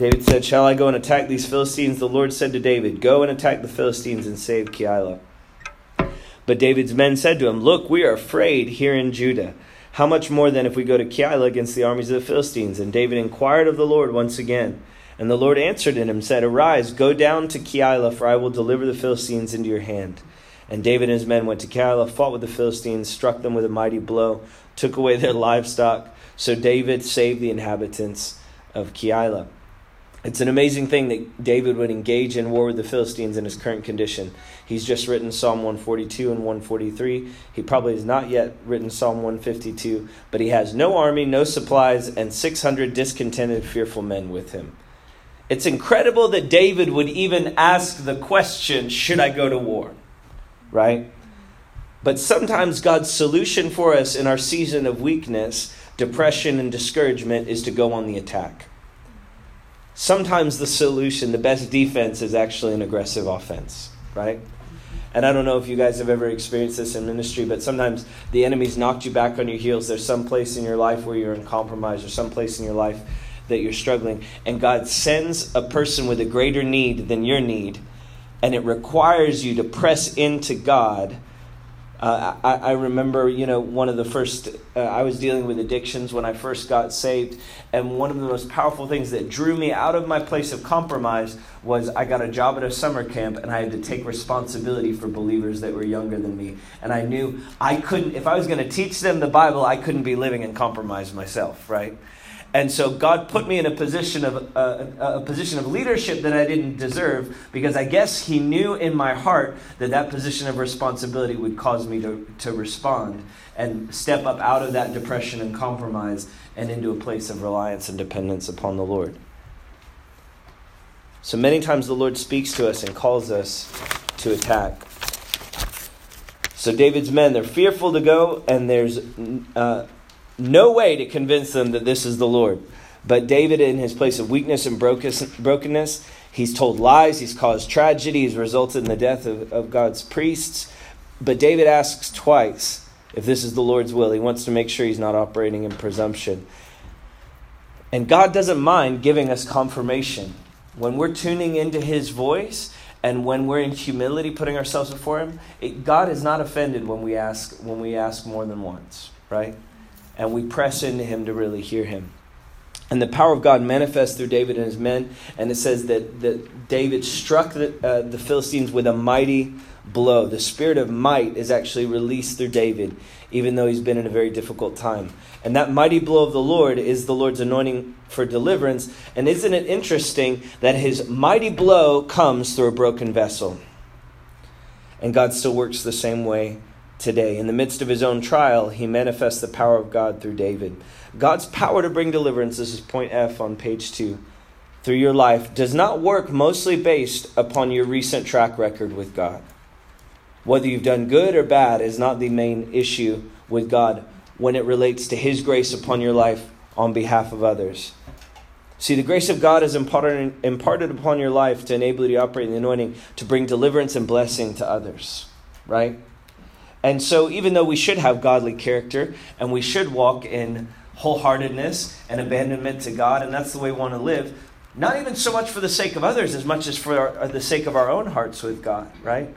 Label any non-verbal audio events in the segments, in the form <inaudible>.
David said, Shall I go and attack these Philistines? The Lord said to David, Go and attack the Philistines and save Keilah. But David's men said to him, Look, we are afraid here in Judah. How much more then if we go to Keilah against the armies of the Philistines? And David inquired of the Lord once again. And the Lord answered him and said, Arise, go down to Keilah, for I will deliver the Philistines into your hand. And David and his men went to Keilah, fought with the Philistines, struck them with a mighty blow, took away their <laughs> livestock. So David saved the inhabitants of Keilah. It's an amazing thing that David would engage in war with the Philistines in his current condition. He's just written Psalm 142 and 143. He probably has not yet written Psalm 152, but he has no army, no supplies, and 600 discontented, fearful men with him. It's incredible that David would even ask the question, Should I go to war? Right? But sometimes God's solution for us in our season of weakness, depression, and discouragement is to go on the attack. Sometimes the solution, the best defense, is actually an aggressive offense, right? And I don't know if you guys have ever experienced this in ministry, but sometimes the enemy's knocked you back on your heels. There's some place in your life where you're in compromise, or some place in your life that you're struggling, and God sends a person with a greater need than your need, and it requires you to press into God. Uh, I, I, remember, you know, one of the first, uh, I was dealing with addictions when I first got saved. And one of the most powerful things that drew me out of my place of compromise was I got a job at a summer camp and I had to take responsibility for believers that were younger than me. And I knew I couldn't, if I was going to teach them the Bible, I couldn't be living in compromise myself, right? And so God put me in a position of uh, a position of leadership that I didn't deserve because I guess He knew in my heart that that position of responsibility would cause me to, to respond and step up out of that depression and compromise and into a place of reliance and dependence upon the Lord. So many times the Lord speaks to us and calls us to attack. So David's men, they're fearful to go, and there's uh, no way to convince them that this is the Lord. But David, in his place of weakness and brokenness, he's told lies, he's caused tragedy, he's resulted in the death of, of God's priests. But David asks twice if this is the Lord's will. He wants to make sure he's not operating in presumption. And God doesn't mind giving us confirmation. When we're tuning into his voice, and when we're in humility putting ourselves before him it, god is not offended when we ask when we ask more than once right and we press into him to really hear him. And the power of God manifests through David and his men. And it says that, that David struck the, uh, the Philistines with a mighty blow. The spirit of might is actually released through David, even though he's been in a very difficult time. And that mighty blow of the Lord is the Lord's anointing for deliverance. And isn't it interesting that his mighty blow comes through a broken vessel? And God still works the same way today. In the midst of his own trial, he manifests the power of God through David. God's power to bring deliverance, this is point F on page 2, through your life, does not work mostly based upon your recent track record with God. Whether you've done good or bad is not the main issue with God when it relates to his grace upon your life on behalf of others. See, the grace of God is imparted, imparted upon your life to enable you to operate in the anointing to bring deliverance and blessing to others, right? And so, even though we should have godly character and we should walk in wholeheartedness and abandonment to God, and that's the way we want to live, not even so much for the sake of others as much as for our, the sake of our own hearts with God, right?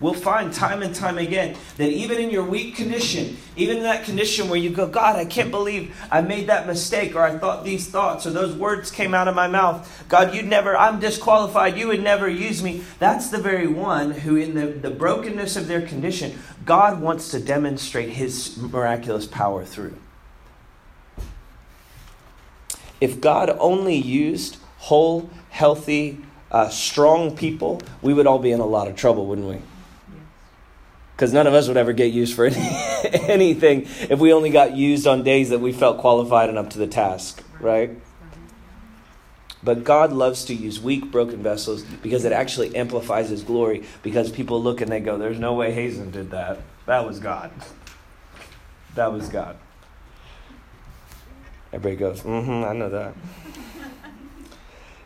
We'll find time and time again that even in your weak condition, even in that condition where you go, God, I can't believe I made that mistake, or I thought these thoughts, or those words came out of my mouth. God, you'd never, I'm disqualified, you would never use me. That's the very one who, in the, the brokenness of their condition, God wants to demonstrate his miraculous power through. If God only used whole, healthy, uh, strong people, we would all be in a lot of trouble, wouldn't we? Because none of us would ever get used for <laughs> any, anything if we only got used on days that we felt qualified and up to the task, right? But God loves to use weak, broken vessels because it actually amplifies His glory. Because people look and they go, There's no way Hazen did that. That was God. That was God. Everybody goes, Mm hmm, I know that.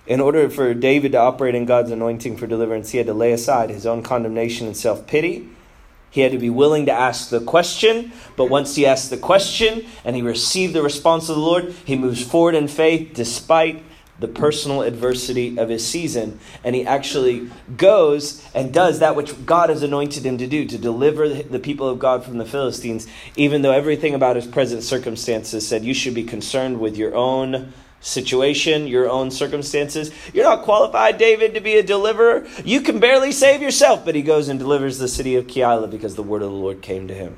In order for David to operate in God's anointing for deliverance, he had to lay aside his own condemnation and self pity he had to be willing to ask the question, but once he asked the question and he received the response of the Lord, he moves forward in faith despite the personal adversity of his season. And he actually goes and does that which God has anointed him to do, to deliver the people of God from the Philistines, even though everything about his present circumstances said you should be concerned with your own situation, your own circumstances. You're not qualified, David, to be a deliverer. You can barely save yourself. But he goes and delivers the city of Keilah because the word of the Lord came to him.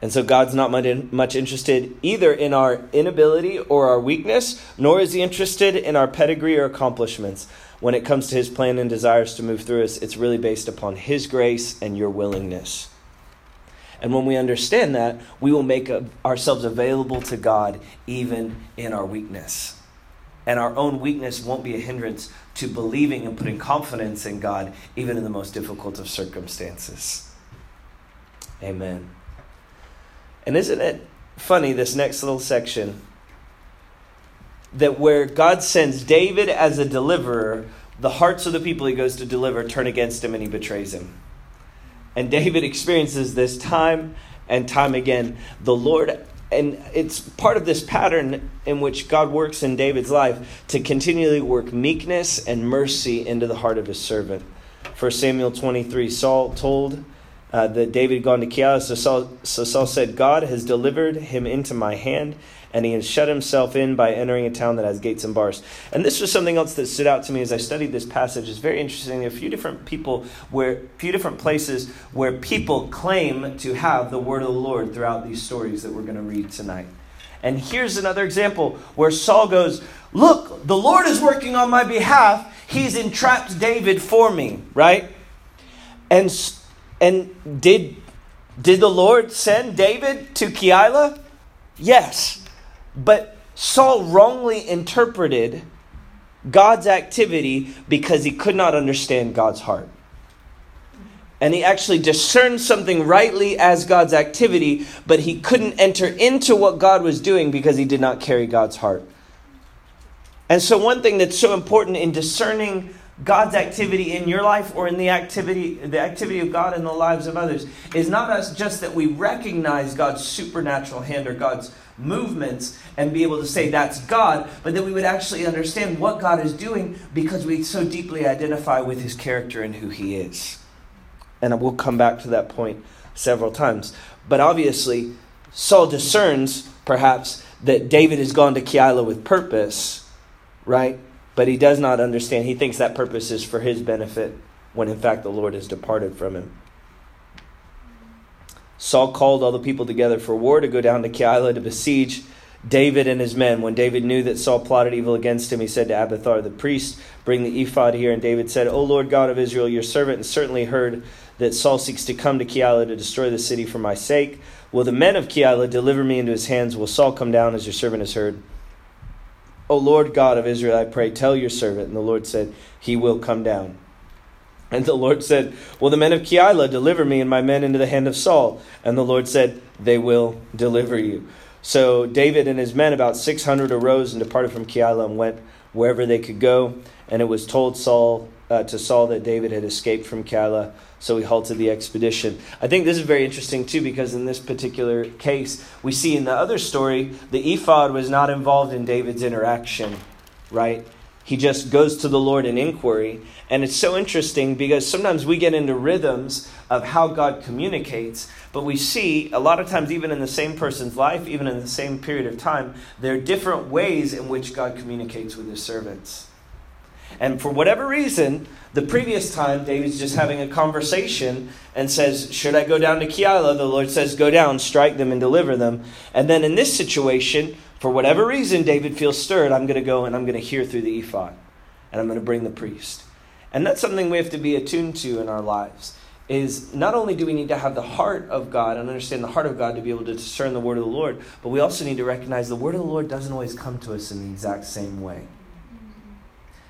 And so God's not much interested either in our inability or our weakness, nor is he interested in our pedigree or accomplishments. When it comes to his plan and desires to move through us, it's really based upon his grace and your willingness. And when we understand that, we will make ourselves available to God even in our weakness. And our own weakness won't be a hindrance to believing and putting confidence in God, even in the most difficult of circumstances. Amen. And isn't it funny, this next little section, that where God sends David as a deliverer, the hearts of the people he goes to deliver turn against him and he betrays him. And David experiences this time and time again. The Lord, and it's part of this pattern in which God works in David's life to continually work meekness and mercy into the heart of his servant. For Samuel 23, Saul told uh, that David had gone to Keilah. So Saul, so Saul said, God has delivered him into my hand, and he has shut himself in by entering a town that has gates and bars. And this was something else that stood out to me as I studied this passage. It's very interesting. A few different people where, a few different places where people claim to have the word of the Lord throughout these stories that we're going to read tonight. And here's another example where Saul goes, Look, the Lord is working on my behalf. He's entrapped David for me, right? And and did, did the Lord send David to Keilah? Yes. But Saul wrongly interpreted God's activity because he could not understand God's heart. And he actually discerned something rightly as God's activity, but he couldn't enter into what God was doing because he did not carry God's heart. And so, one thing that's so important in discerning God's activity in your life or in the activity the activity of God in the lives of others is not us just that we recognize God's supernatural hand or God's movements and be able to say that's God, but that we would actually understand what God is doing because we so deeply identify with his character and who he is. And we'll come back to that point several times. But obviously, Saul discerns perhaps that David has gone to Keilah with purpose, right? but he does not understand. He thinks that purpose is for his benefit when in fact the Lord has departed from him. Saul called all the people together for war to go down to Keilah to besiege David and his men. When David knew that Saul plotted evil against him, he said to Abiathar the priest, Bring the ephod here. And David said, O Lord God of Israel, your servant has certainly heard that Saul seeks to come to Keilah to destroy the city for my sake. Will the men of Keilah deliver me into his hands? Will Saul come down as your servant has heard? O Lord God of Israel, I pray, tell your servant. And the Lord said, He will come down. And the Lord said, Will the men of Keilah deliver me and my men into the hand of Saul? And the Lord said, They will deliver you. So David and his men, about 600, arose and departed from Keilah and went wherever they could go. And it was told Saul uh, to Saul that David had escaped from Keilah so he halted the expedition. I think this is very interesting too because in this particular case, we see in the other story, the ephod was not involved in David's interaction, right? He just goes to the Lord in inquiry. And it's so interesting because sometimes we get into rhythms of how God communicates, but we see a lot of times, even in the same person's life, even in the same period of time, there are different ways in which God communicates with his servants. And for whatever reason, the previous time, David's just having a conversation and says, Should I go down to Keilah? The Lord says, Go down, strike them, and deliver them. And then in this situation, for whatever reason, David feels stirred. I'm going to go and I'm going to hear through the ephod, and I'm going to bring the priest. And that's something we have to be attuned to in our lives. Is not only do we need to have the heart of God and understand the heart of God to be able to discern the word of the Lord, but we also need to recognize the word of the Lord doesn't always come to us in the exact same way.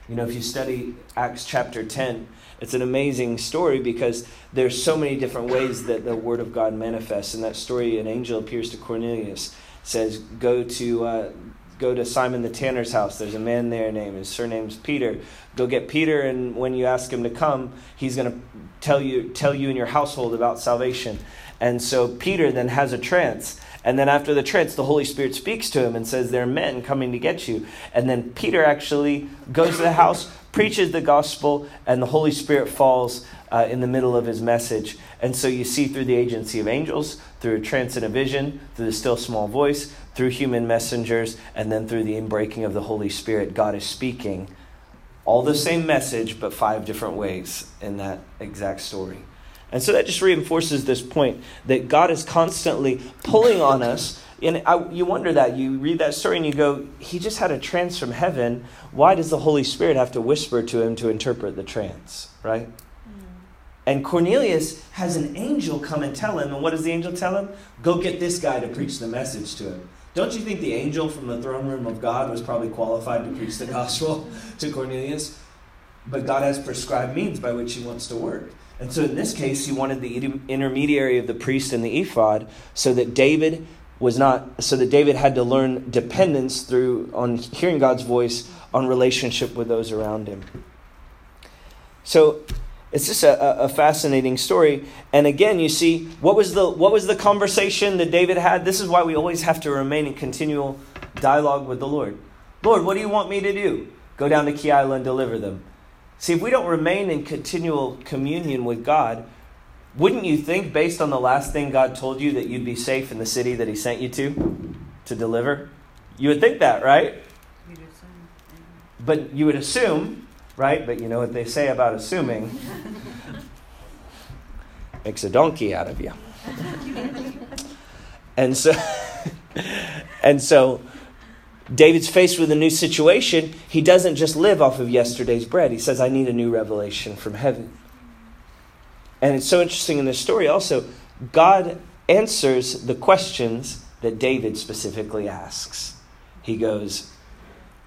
You know, if you study Acts chapter 10, it's an amazing story because there's so many different ways that the word of God manifests. In that story, an angel appears to Cornelius, says, "Go to uh, go to Simon the tanner's house. There's a man there named his surname's Peter. Go get Peter, and when you ask him to come, he's going to tell you tell you and your household about salvation." And so Peter then has a trance And then after the trance, the Holy Spirit speaks to him and says, There are men coming to get you. And then Peter actually goes to the house, preaches the gospel, and the Holy Spirit falls uh, in the middle of his message. And so you see through the agency of angels, through a trance and a vision, through the still small voice, through human messengers, and then through the inbreaking of the Holy Spirit, God is speaking all the same message, but five different ways in that exact story. And so that just reinforces this point that God is constantly pulling on us. And I, you wonder that. You read that story and you go, He just had a trance from heaven. Why does the Holy Spirit have to whisper to him to interpret the trance? Right? And Cornelius has an angel come and tell him. And what does the angel tell him? Go get this guy to preach the message to him. Don't you think the angel from the throne room of God was probably qualified to preach the <laughs> gospel to Cornelius? But God has prescribed means by which he wants to work. And so in this case, he wanted the intermediary of the priest and the ephod so that David was not so that David had to learn dependence through on hearing God's voice on relationship with those around him. So it's just a, a, fascinating story. And again, you see, what was the what was the conversation that David had? This is why we always have to remain in continual dialogue with the Lord. Lord, what do you want me to do? Go down to Keilah and deliver them. See, if we don't remain in continual communion with God, wouldn't you think, based on the last thing God told you, that you'd be safe in the city that He sent you to to deliver? You would think that, right? But you would assume right? But you know what they say about assuming makes a donkey out of you. and so <laughs> and so David's faced with a new situation. He doesn't just live off of yesterday's bread. He says, I need a new revelation from heaven. And it's so interesting in this story also, God answers the questions that David specifically asks. He goes,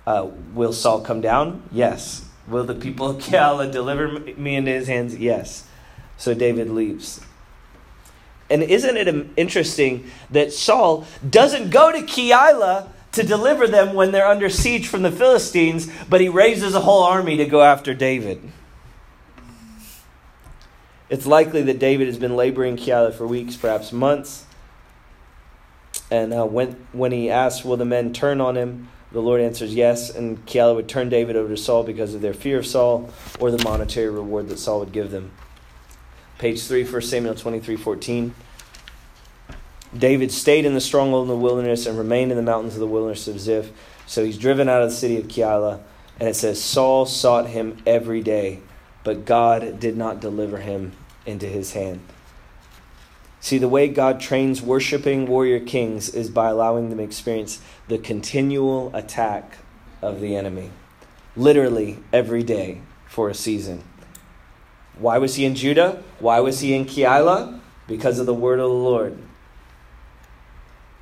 uh, Will Saul come down? Yes. Will the people of Keilah deliver me into his hands? Yes. So David leaves. And isn't it interesting that Saul doesn't go to Keilah to deliver them when they're under siege from the Philistines, but he raises a whole army to go after David? It's likely that David has been laboring Keilah for weeks, perhaps months. And uh, when, when he asks, Will the men turn on him? The Lord answers yes, and Keilah would turn David over to Saul because of their fear of Saul or the monetary reward that Saul would give them. Page 3, 1 Samuel 23 14. David stayed in the stronghold in the wilderness and remained in the mountains of the wilderness of Ziph. So he's driven out of the city of Keilah. And it says, Saul sought him every day, but God did not deliver him into his hand. See, the way God trains worshiping warrior kings is by allowing them to experience the continual attack of the enemy, literally every day for a season. Why was he in Judah? Why was he in Keilah? Because of the word of the Lord.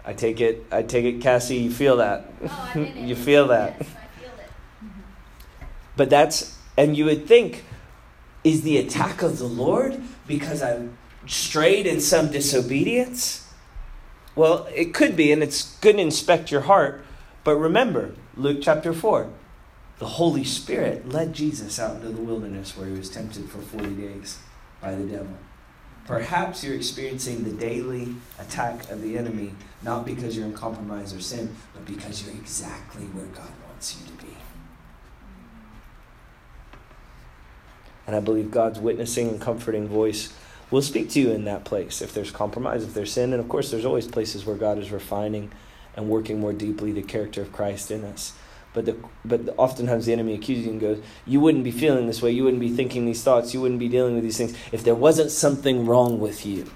I take it, I take it, Cassie, you feel that. Oh, <laughs> you feel that. Yes, feel but that's, and you would think, is the attack of the Lord because I strayed in some disobedience? Well, it could be, and it's good to inspect your heart. But remember, Luke chapter 4, the Holy Spirit led Jesus out into the wilderness where he was tempted for 40 days by the devil. Perhaps you're experiencing the daily attack of the enemy, not because you're in compromise or sin, but because you're exactly where God wants you to be. And I believe God's witnessing and comforting voice will speak to you in that place if there's compromise, if there's sin. And of course, there's always places where God is refining and working more deeply the character of Christ in us. But, the, but oftentimes the enemy accuses you and goes, You wouldn't be feeling this way. You wouldn't be thinking these thoughts. You wouldn't be dealing with these things if there wasn't something wrong with you.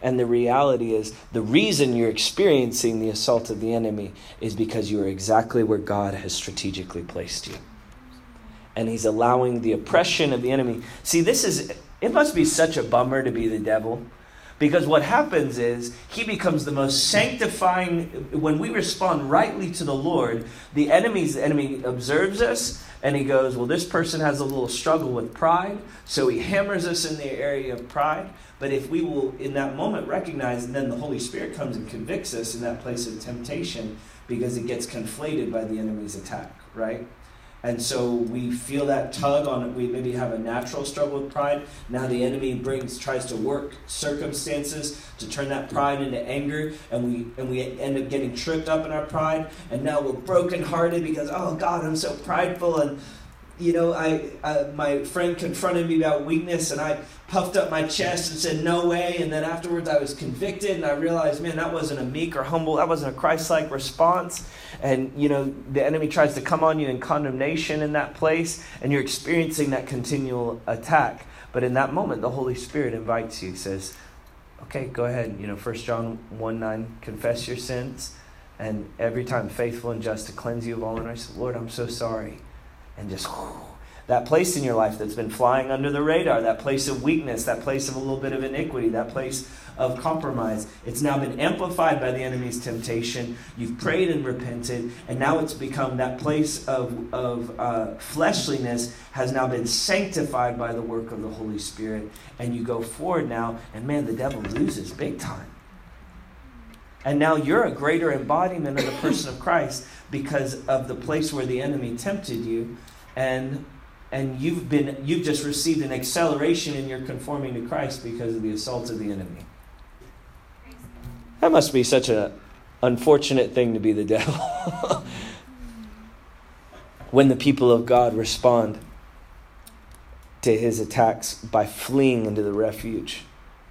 And the reality is, the reason you're experiencing the assault of the enemy is because you are exactly where God has strategically placed you. And He's allowing the oppression of the enemy. See, this is it must be such a bummer to be the devil. Because what happens is he becomes the most sanctifying. When we respond rightly to the Lord, the enemy's the enemy observes us and he goes, Well, this person has a little struggle with pride. So he hammers us in the area of pride. But if we will, in that moment, recognize, and then the Holy Spirit comes and convicts us in that place of temptation because it gets conflated by the enemy's attack, right? And so we feel that tug on we maybe have a natural struggle with pride. Now the enemy brings tries to work circumstances to turn that pride into anger and we and we end up getting tripped up in our pride. And now we're brokenhearted because oh god i'm so prideful and you know i uh, my friend confronted me about weakness and i puffed up my chest and said no way. And then afterwards i was convicted and i realized man that wasn't a meek or humble that wasn't a christ-like response. And you know the enemy tries to come on you in condemnation in that place and you're experiencing that continual attack. But in that moment the holy spirit invites you says okay go ahead. You know First john 1 9 confess your sins and every time faithful and just to cleanse you of all unrighteousness. Lord i'm so sorry and just that place in your life that's been flying under the radar, that place of weakness, that place of a little bit of iniquity, that place of compromise. It's now been amplified by the enemy's temptation. You've prayed and repented, and now it's become that place of, of uh, fleshliness has now been sanctified by the work of the Holy Spirit. And you go forward now, and man, the devil loses big time. And now you're a greater embodiment of the person of Christ because of the place where the enemy tempted you. And and you've been you've just received an acceleration in your conforming to Christ because of the assault of the enemy. That must be such an unfortunate thing to be the devil. <laughs> when the people of God respond to his attacks by fleeing into the refuge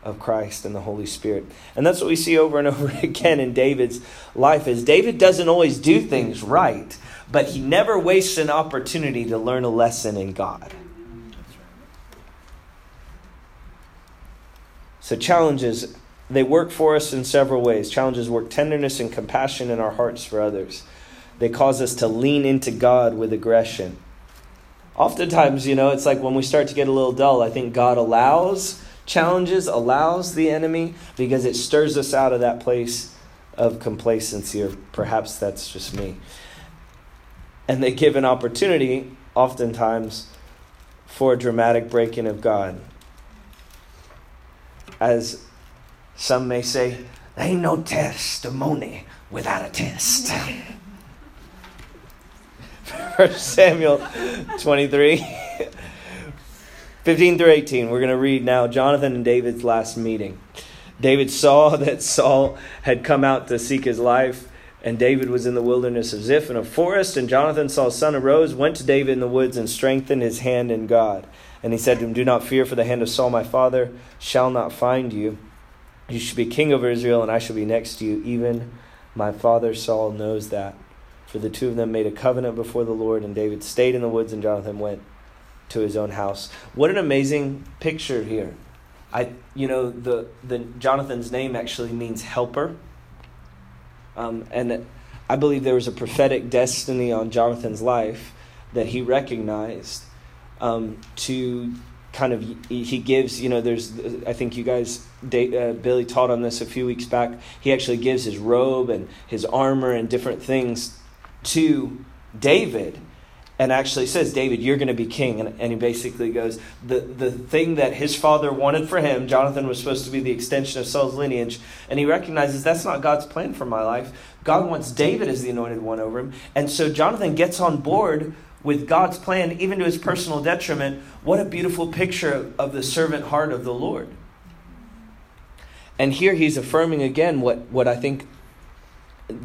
of Christ and the Holy Spirit. And that's what we see over and <laughs> over again in David's life is David doesn't always do things right but he never wastes an opportunity to learn a lesson in God. So, challenges, they work for us in several ways. Challenges work tenderness and compassion in our hearts for others, they cause us to lean into God with aggression. Oftentimes, you know, it's like when we start to get a little dull, I think God allows challenges, allows the enemy, because it stirs us out of that place of complacency, or perhaps that's just me and they give an opportunity, oftentimes, for a dramatic breaking of God. As some may say, there ain't no testimony without a test. <laughs> First Samuel 23, 15 through 18. We're going to read now Jonathan and David's last meeting. David saw <laughs> that Saul had come out to seek his life and David was in the wilderness of Ziph in a forest, and Jonathan, Saul's son, arose, went to David in the woods, and strengthened his hand in God. And he said to him, Do not fear, for the hand of Saul my father shall not find you. You shall be king over Israel, and I shall be next to you. Even my father Saul knows that. For the two of them made a covenant before the Lord, and David stayed in the woods, and Jonathan went to his own house. What an amazing picture here. I you know the the Jonathan's name actually means helper. Um, and I believe there was a prophetic destiny on Jonathan's life that he recognized um, to kind of he gives you know there's i think you guys uh, billy taught on this a few weeks back he actually gives his robe and his armor and different things to david and actually says, David, you're going to be king. And, and, he basically goes, the, the thing that his father wanted for him, Jonathan was supposed to be the extension of Saul's lineage, and he recognizes that's not God's plan for my life. God wants David as the anointed one over him. And so Jonathan gets on board with God's plan, even to his personal detriment. What a beautiful picture of the servant heart of the Lord. And here he's affirming again what, what I think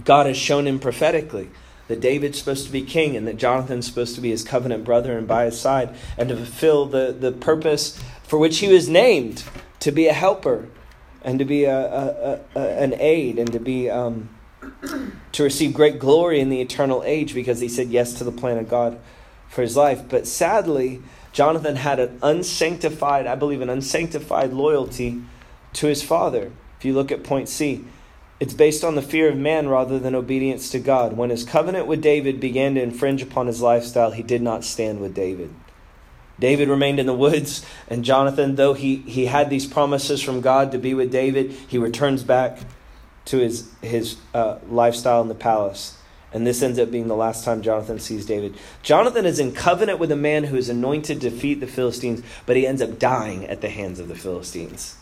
God has shown him prophetically that David's supposed to be king and that Jonathan's supposed to be his covenant brother and by his side and to fulfill the, the purpose for which he was named to be a helper and to be a, a, a an aid and to be um, to receive great glory in the eternal age because he said yes to the plan of God for his life. But sadly, Jonathan had an unsanctified, I believe, an unsanctified loyalty to his father. If you look at point C, it's based on the fear of man rather than obedience to God. When his covenant with David began to infringe upon his lifestyle, he did not stand with David. David remained in the woods, and Jonathan, though he, he had these promises from God to be with David, he returns back to his, his uh, lifestyle in the palace. And this ends up being the last time Jonathan sees David. Jonathan is in covenant with a man who is anointed to defeat the Philistines, but he ends up dying at the hands of the Philistines.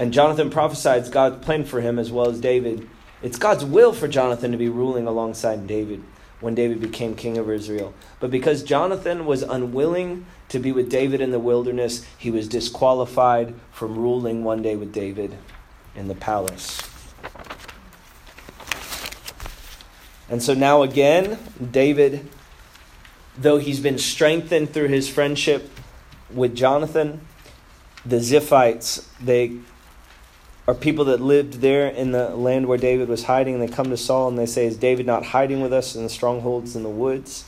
And Jonathan prophesied God's plan for him as well as David. It's God's will for Jonathan to be ruling alongside David. when David became king of Israel. But because Jonathan was unwilling to be with David in the wilderness, he was disqualified from ruling one day with David in the palace. And so now again, David, though he's been strengthened through his friendship with Jonathan, the Ziphites, they are people that lived there in the land where David was hiding. And they come to Saul and they say, Is David not hiding with us in the strongholds in the woods,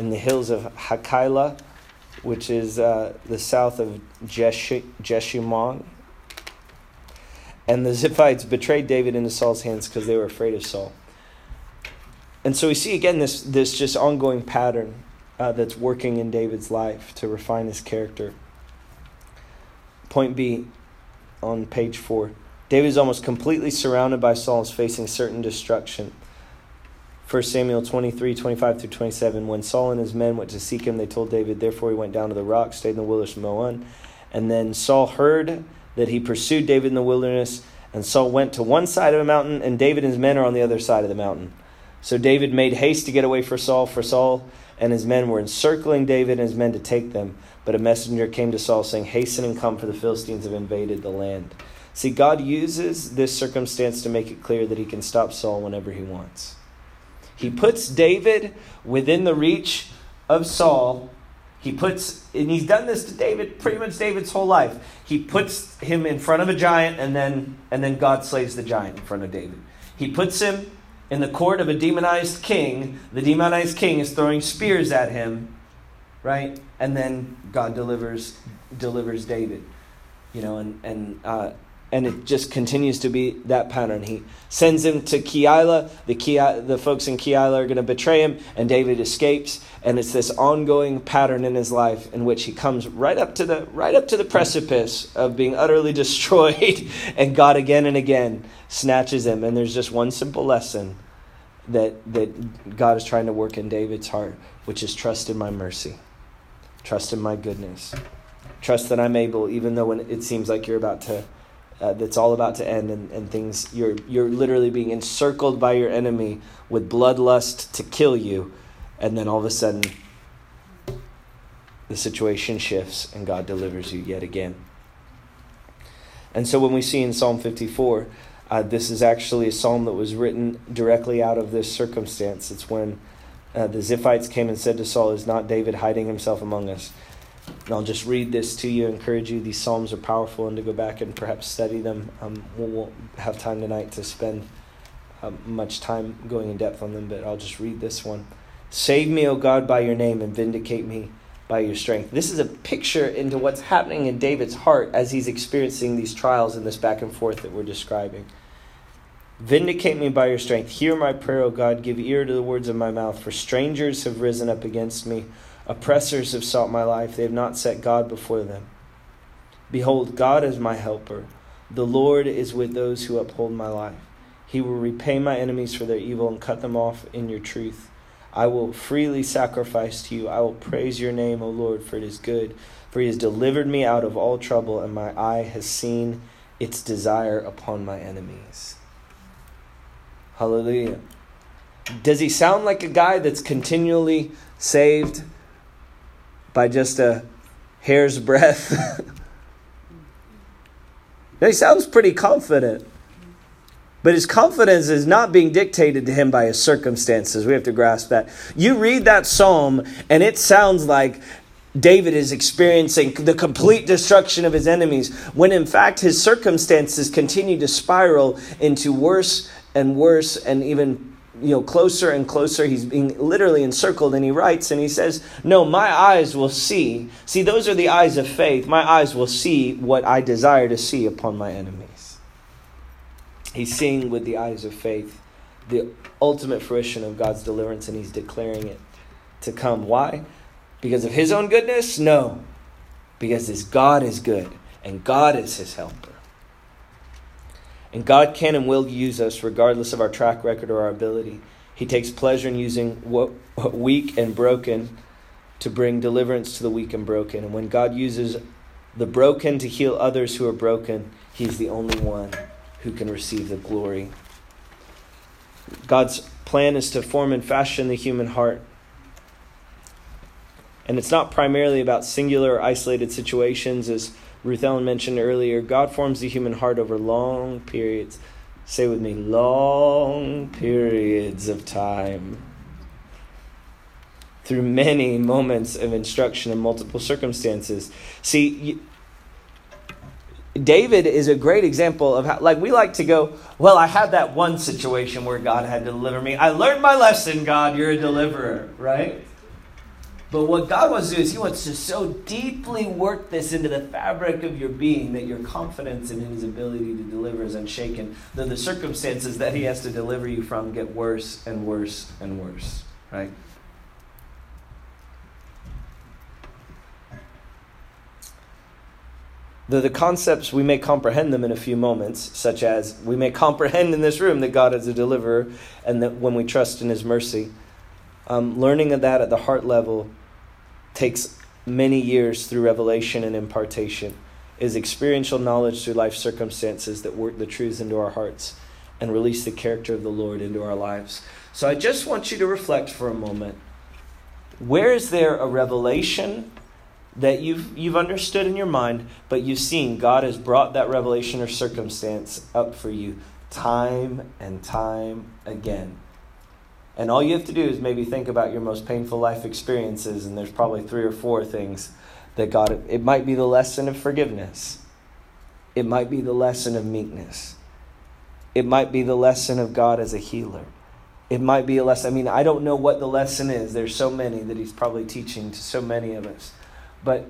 in the hills of Hachilah, which is uh, the south of Jeshimon? And the Ziphites betrayed David into Saul's hands because they were afraid of Saul. And so we see again this, this just ongoing pattern uh, that's working in David's life to refine his character. Point B on page four. David is almost completely surrounded by Saul and is facing certain destruction. 1 Samuel 23, 25 through 27. When Saul and his men went to seek him, they told David, Therefore he went down to the rock, stayed in the wilderness of Maon. And then Saul heard that he pursued David in the wilderness, and Saul went to one side of a mountain, and David and his men are on the other side of the mountain. So David made haste to get away for Saul, for Saul and his men were encircling David and his men to take them. But a messenger came to Saul saying, Hasten and come, for the Philistines have invaded the land. See, God uses this circumstance to make it clear that he can stop Saul whenever he wants. He puts David within the reach of Saul. He puts, and he's done this to David pretty much David's whole life. He puts him in front of a giant, and then and then God slays the giant in front of David. He puts him in the court of a demonized king. The demonized king is throwing spears at him, right? And then God delivers delivers David, you know, and and uh, and it just continues to be that pattern. He sends him to Keilah. The, Keilah, the folks in Keilah are going to betray him, and David escapes. And it's this ongoing pattern in his life in which he comes right up to the right up to the precipice of being utterly <laughs> destroyed, and God again and again snatches him. And there's just one simple lesson that that God is trying to work in David's heart, which is trust in my mercy, trust in my goodness, trust that I'm able, even though when it seems like you're about to uh, that's all about to end and, and things you're you're literally being encircled by your enemy with bloodlust to kill you and then all of a sudden the situation shifts and God delivers you yet again. And so when we see in Psalm 54, uh, this is actually a psalm that was written directly out of this circumstance. It's when uh, the Ziphites came and said to Saul, Is not David hiding himself among us? And I'll just read this to you, encourage you. These Psalms are powerful and to go back and perhaps study them. Um, we won't have time tonight to spend um, much time going in depth on them, but I'll just read this one. Save me, O God, by your name, and vindicate me by your strength. This is a picture into what's happening in David's heart as he's experiencing these trials and this back and forth that we're describing. Vindicate me by your strength. Hear my prayer, O God. Give ear to the words of my mouth, for strangers have risen up against me Oppressors have sought my life, they have not set God before them. Behold, God is my helper. The Lord is with those who uphold my life. He will repay my enemies for their evil and cut them off in your truth. I will freely sacrifice to you. I will praise your name, O Lord, for it is good. For he has delivered me out of all trouble, and my eye has seen its desire upon my enemies. Hallelujah. Does he sound like a guy that's continually saved? By just a hair's breadth. now, <laughs> he sounds pretty confident. But his confidence is not being dictated to him by his circumstances. We have to grasp that. You read that psalm, and it sounds like David is experiencing the complete destruction of his enemies, when in fact his circumstances continue to spiral into worse and worse and even you know closer and closer. He's being literally encircled and he writes and he says no my eyes will see. See those are the eyes of faith. My eyes will see what i desire to see upon my enemies. He's seeing with the eyes of faith the ultimate fruition of god's deliverance and he's declaring it to come. Why? Because of his own goodness? No. Because his god is good and god is his helper and God can and will use us regardless of our track record or our ability. He takes pleasure in using weak and broken to bring deliverance to the weak and broken. And when God uses the broken to heal others who are broken, He's the only one who can receive the glory. God's plan is to form and fashion the human heart. And it's not primarily about singular or isolated situations, as Ruth Ellen mentioned earlier. God forms the human heart over long periods. Say with me, long periods of time. Through many moments of instruction in multiple circumstances. See, David is a great example of how, like, we like to go, well, I had that one situation where God had to deliver me. I learned my lesson, God, you're a deliverer, right? But what God wants to do is He wants to so deeply work this into the fabric of your being that your confidence in His ability to deliver is unshaken, though the circumstances that He has to deliver you from get worse and worse and worse, right? Though the concepts, we may comprehend them in a few moments, such as we may comprehend in this room that God is a deliverer and that when we trust in His mercy, um, learning of that at the heart level takes many years through revelation and impartation, is experiential knowledge through life circumstances that work the truths into our hearts and release the character of the Lord into our lives. So I just want you to reflect for a moment. Where is there a revelation that you've, you've understood in your mind, but you've seen God has brought that revelation or circumstance up for you time and time again. And all you have to do is maybe think about your most painful life experiences, and there's probably three or four things that God, it might be the lesson of forgiveness, it might be the lesson of meekness, it might be the lesson of God as a healer. It might be a lesson. I mean, I don't know what the lesson is. There's so many that he's probably teaching to so many of us. But,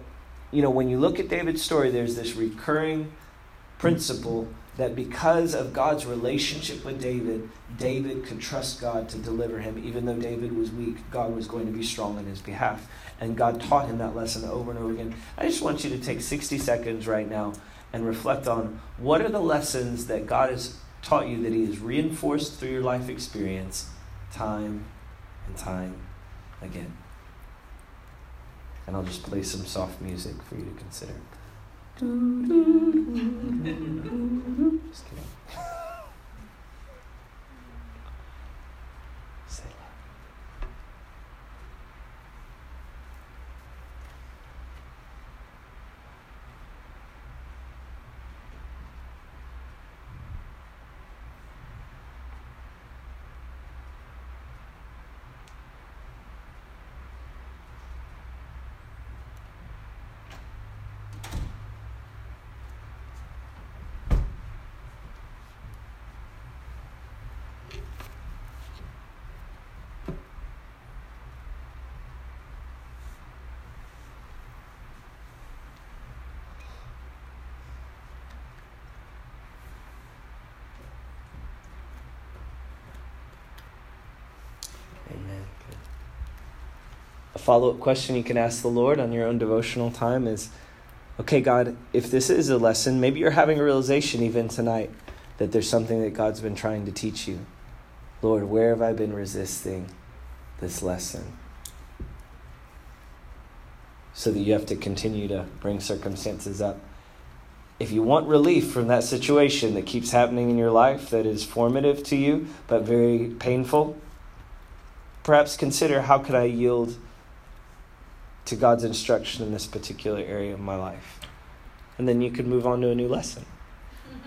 you know, when you look at David's story, there's this recurring principle that because of God's relationship with David, David could trust God to deliver him. Even though David was weak, God was going to be strong on his behalf. And God taught him that lesson over and over again. I just want you to take 60 seconds right now and reflect on what are the lessons that God has taught you that He has reinforced through your life experience time and time again and I'll just play some soft music for you to consider. Just kidding. <laughs> a follow up question you can ask the Lord on your own devotional time is okay, God, if this is a lesson, maybe you're having a realization even tonight that there's something that God's been trying to teach you. Lord, where have I been resisting this lesson? So that you have to continue to bring circumstances up. If you want relief from that situation that keeps happening in your life that is formative to you but very painful, perhaps consider how could I yield to God's instruction in this particular area of my life. And then you could move on to a new lesson. <laughs>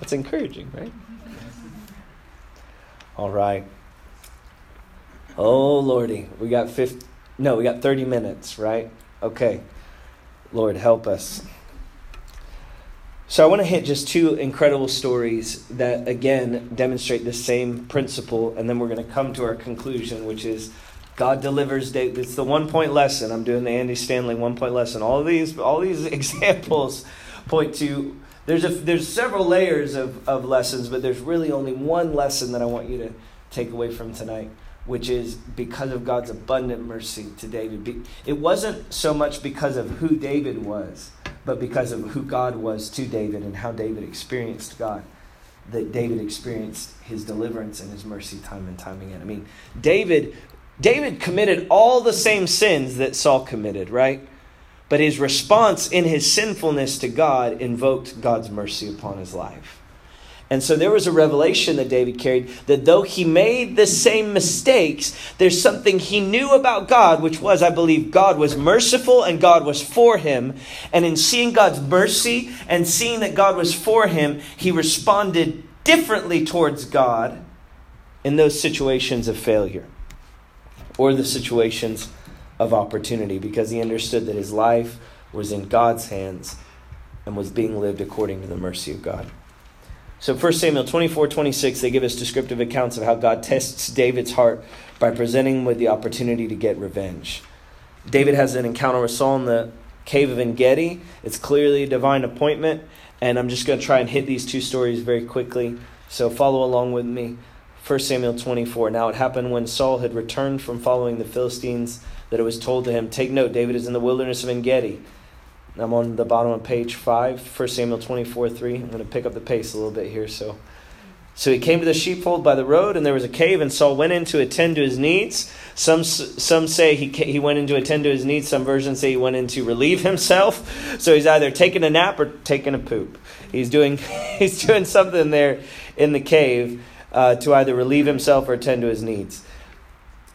That's encouraging, right? All right. Oh, Lordy. We got 50, no, we got 30 minutes, right? Okay. Lord, help us. So I want to hit just two incredible stories that again demonstrate the same principle, and then we're going to come to our conclusion, which is God delivers. David. It's the one point lesson. I'm doing the Andy Stanley one point lesson. All these, all these <laughs> examples point to there's a there's several layers of, of lessons, but there's really only one lesson that I want you to take away from tonight, which is because of God's abundant mercy to David. It wasn't so much because of who David was but because of who God was to David and how David experienced God, that David experienced his deliverance and his mercy time and time again. I mean, David David committed all the same sins that Saul committed, right? But his response in his sinfulness to God invoked God's mercy upon his life. And so there was a revelation that David carried that though he made the same mistakes, there's something he knew about God, which was, I believe, God was merciful and God was for him. And in seeing God's mercy and seeing that God was for him, he responded differently towards God in those situations of failure or the situations of opportunity because he understood that his life was in God's hands and was being lived according to the mercy of God. So 1 Samuel 24, 26, they give us descriptive accounts of how God tests David's heart by presenting him with the opportunity to get revenge. David has an encounter with Saul in the cave of Engedi. It's clearly a divine appointment, and I'm just going to try and hit these two stories very quickly. So follow along with me. 1 Samuel 24. Now it happened when Saul had returned from following the Philistines that it was told to him, Take note, David is in the wilderness of Engedi. I'm on the bottom of page 5, 1 Samuel 24 3. I'm going to pick up the pace a little bit here. So, so he came to the sheepfold by the road, and there was a cave, and Saul went in to attend to his needs. Some, some say he, he went in to attend to his needs. Some versions say he went in to relieve himself. <laughs> So he's either taking a nap or taking a poop. He's doing, <laughs> he's doing something there in the cave uh, to either relieve himself or attend to his needs.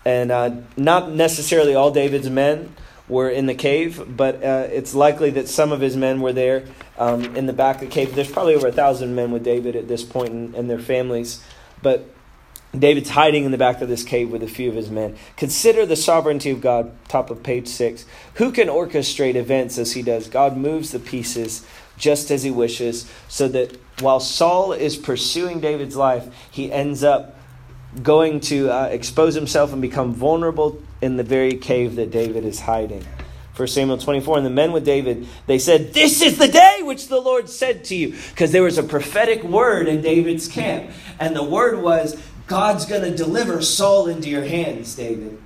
And uh, not necessarily all David's men were in the cave, but uh, it's likely that some of his men were there um, in the back of the cave. There's probably over a thousand men with David at this point and, and their families, but David's hiding in the back of this cave with a few of his men. Consider the sovereignty of God, top of page six. Who can orchestrate events as he does? God moves the pieces just as he wishes, so that while Saul is pursuing David's life, he ends up going to uh, expose himself and become vulnerable in the very cave that David is hiding. 1 Samuel 24, and the men with David, they said, This is the day which the Lord said to you. Because there was a prophetic word in David's camp. And the word was, God's going to deliver Saul into your hands, David.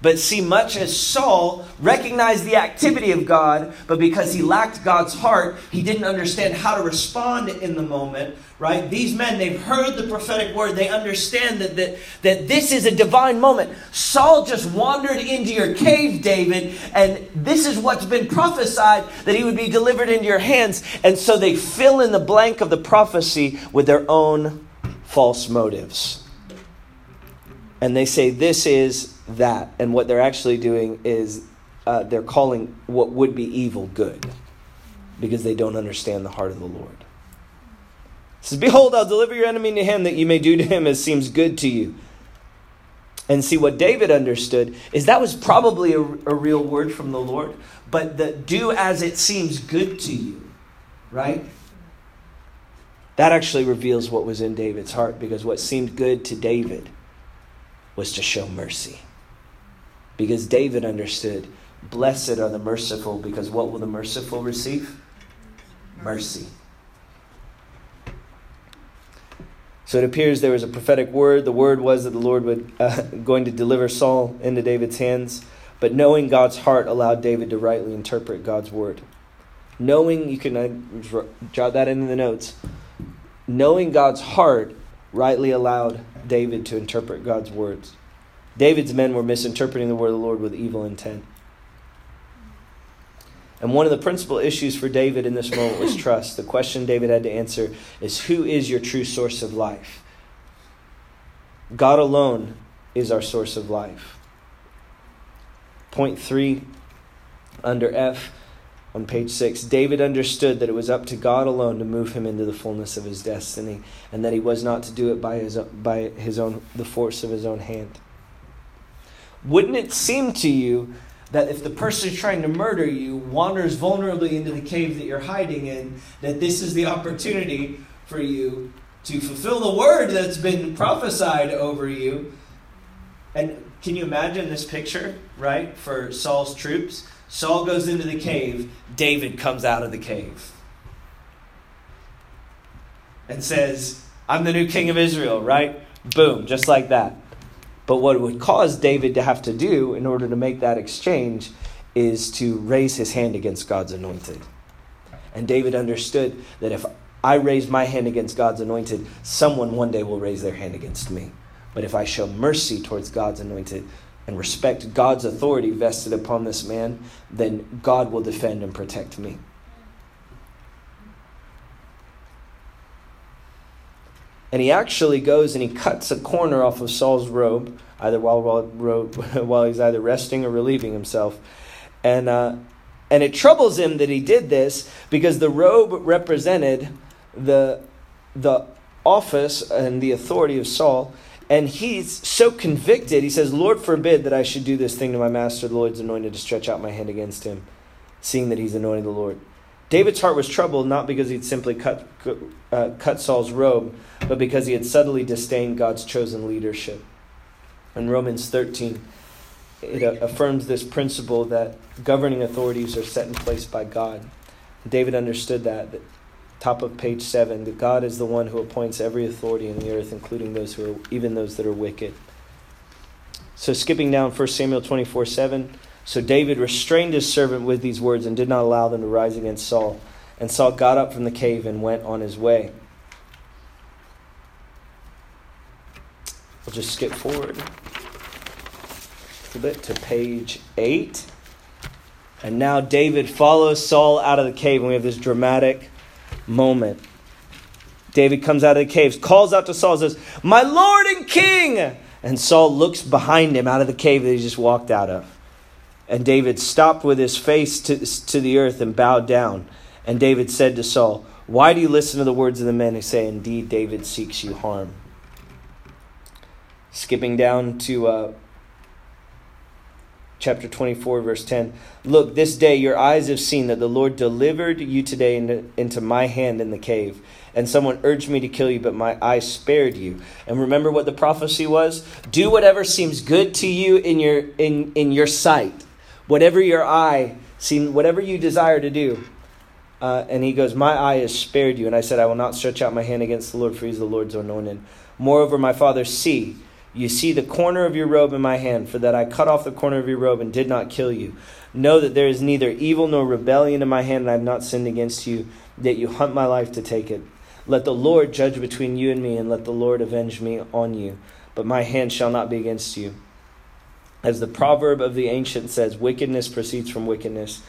But see, much as Saul recognized the activity of God, but because he lacked God's heart, he didn't understand how to respond in the moment, right? These men, they've heard the prophetic word. They understand that, that, that this is a divine moment. Saul just wandered into your cave, David, and this is what's been prophesied that he would be delivered into your hands. And so they fill in the blank of the prophecy with their own false motives. And they say, This is that. And what they're actually doing is uh, they're calling what would be evil good because they don't understand the heart of the Lord. It says, Behold, I'll deliver your enemy to him that you may do to him as seems good to you. And see, what David understood is that was probably a, a real word from the Lord, but the do as it seems good to you, right? That actually reveals what was in David's heart because what seemed good to David was to show mercy. Because David understood, blessed are the merciful, because what will the merciful receive? Mercy. So it appears there was a prophetic word. The word was that the Lord would uh, <laughs> going to deliver Saul into David's hands. But knowing God's heart allowed David to rightly interpret God's word. Knowing, you can uh, jot that into the notes. Knowing God's heart rightly allowed David to interpret God's words. David's men were misinterpreting the word of the Lord with evil intent. And one of the principal issues for David in this moment was trust. The question David had to answer is Who is your true source of life? God alone is our source of life. Point three, under F on page six David understood that it was up to God alone to move him into the fullness of his destiny, and that he was not to do it by his, by his own, the force of his own hand. Wouldn't it seem to you that if the person trying to murder you wanders vulnerably into the cave that you're hiding in, that this is the opportunity for you to fulfill the word that's been prophesied over you? And can you imagine this picture, right, for Saul's troops? Saul goes into the cave, David comes out of the cave and says, I'm the new king of Israel, right? Boom, just like that. But what would cause David to have to do in order to make that exchange is to raise his hand against God's anointed. And David understood that if I raise my hand against God's anointed, someone one day will raise their hand against me. But if I show mercy towards God's anointed and respect God's authority vested upon this man, then God will defend and protect me. And he actually goes and he cuts a corner off of Saul's robe, either while, while, <laughs> while he's either resting or relieving himself. And, uh, and it troubles him that he did this because the robe represented the, the office and the authority of Saul. And he's so convicted, he says, Lord forbid that I should do this thing to my master, the Lord's anointed, to stretch out my hand against him, seeing that he's anointed the Lord. David's heart was troubled not because he'd simply cut, uh, cut Saul's robe, but because he had subtly disdained God's chosen leadership. In Romans 13, it affirms this principle that governing authorities are set in place by God. David understood that, that top of page 7 that God is the one who appoints every authority in the earth including those who are even those that are wicked. So skipping down 1 Samuel 24 7. So David restrained his servant with these words and did not allow them to rise against Saul. And Saul got up from the cave and went on his way. We'll just skip forward a little bit to page 8. And now David follows Saul out of the cave, and we have this dramatic moment. David comes out of the caves, calls out to Saul, says, My Lord and King! And Saul looks behind him out of the cave that he just walked out of. And David stopped with his face to, to the earth and bowed down. And David said to Saul, Why do you listen to the words of the men who say, Indeed, David seeks you harm? Skipping down to uh, chapter 24, verse 10. Look, this day your eyes have seen that the Lord delivered you today into, into, my hand in the cave. And someone urged me to kill you, but my eyes spared you. And remember what the prophecy was? Do whatever seems good to you in your in, in your sight. Whatever your eye seem whatever you desire to do. Uh, and he goes, My eye has spared you. And I said, I will not stretch out my hand against the Lord, for he is the Lord's anointed. Moreover, my father, see you see the corner of your robe in my hand, for that I cut off the corner of your robe and did not kill you. Know that there is neither evil nor rebellion in my hand, and I have not sinned against you, yet you hunt my life to take it. Let the Lord judge between you and me, and let the Lord avenge me on you. But my hand shall not be against you. As the proverb of the ancient says, wickedness proceeds from wickedness,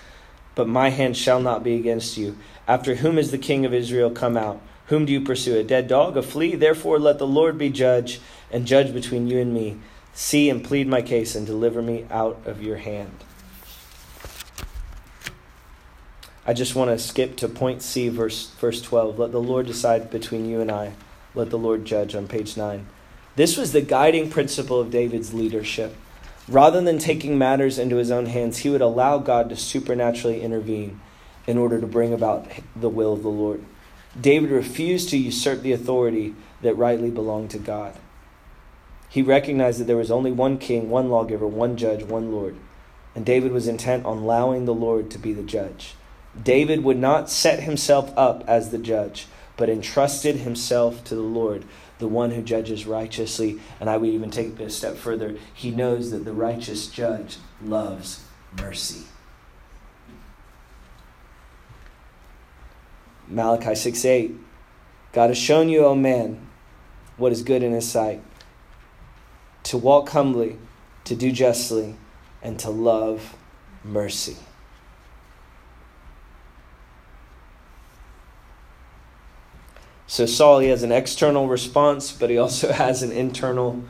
but my hand shall not be against you. After whom is the king of Israel come out? Whom do you pursue? A dead dog, a flea? Therefore let the Lord be judge and judge between you and me. See and plead my case and deliver me out of your hand. I just want to skip to point C, verse, verse 12. Let the Lord decide between you and I. Let the Lord judge on page 9. This was the guiding principle of David's leadership. Rather than taking matters into his own hands, he would allow God to supernaturally intervene in order to bring about the will of the Lord. David refused to usurp the authority that rightly belonged to God. He recognized that there was only one king, one lawgiver, one judge, one Lord. And David was intent on allowing the Lord to be the judge. David would not set himself up as the judge, but entrusted himself to the Lord, the one who judges righteously. And I would even take it a step further. He knows that the righteous judge loves mercy. Malachi 6 8. God has shown you, O man, what is good in his sight to walk humbly, to do justly, and to love mercy. So Saul, he has an external response, but he also <laughs> has an internal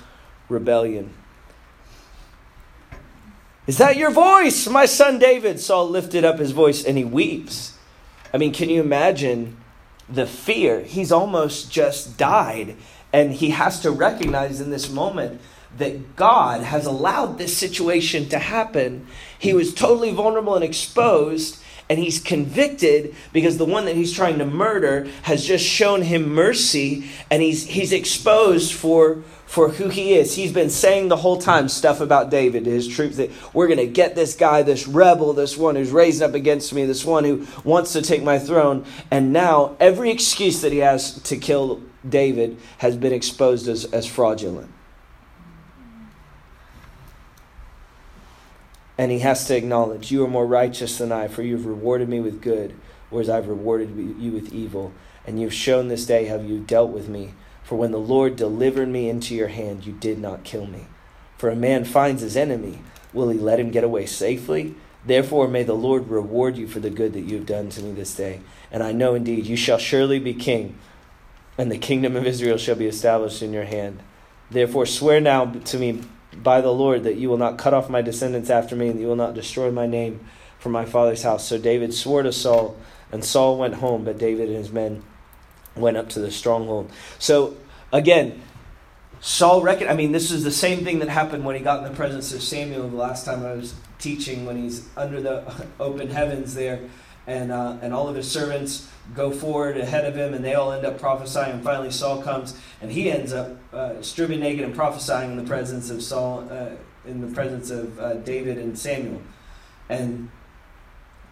rebellion. Is that your voice, my son David? Saul lifted up his voice and he weeps. I mean, can you imagine the fear? He's almost just died. And he has to recognize in this moment that God has allowed this situation to happen. He was totally vulnerable and exposed, and he's convicted because the one that he's trying to murder has just shown him mercy, and he's, he's exposed for for who he is. He's been saying the whole time stuff about David to his troops that we're going to get this guy, this rebel, this one who's raised up against me, this one who wants to take my throne. And now every excuse that he has to kill David has been exposed as, as fraudulent. And he has to acknowledge, You are more righteous than I, for you have rewarded me with good, whereas I've rewarded you with evil. And you've shown this day how you've dealt with me for when the Lord delivered me into your hand, you did not kill me. For a man finds his enemy, will he let him get away safely? Therefore, may the Lord reward you for the good that you have done to me this day. And I know indeed you shall surely be king and the kingdom of Israel shall be established in your hand. Therefore, swear now to me by the Lord that you will not cut off my descendants after me, and that you will not destroy my name from my father's house. So David swore to Saul, and Saul went home, but David and his men went up to the stronghold. So, again, Saul reckon I mean this is the same thing that happened when he got in the presence of Samuel the last time I was teaching when he's under the <laughs> open heavens there and uh, and all of his servants go forward ahead of him and they all end up prophesying and finally Saul comes and he ends up uh, stripping naked and prophesying in the presence of Saul uh, in the presence of uh, David and Samuel and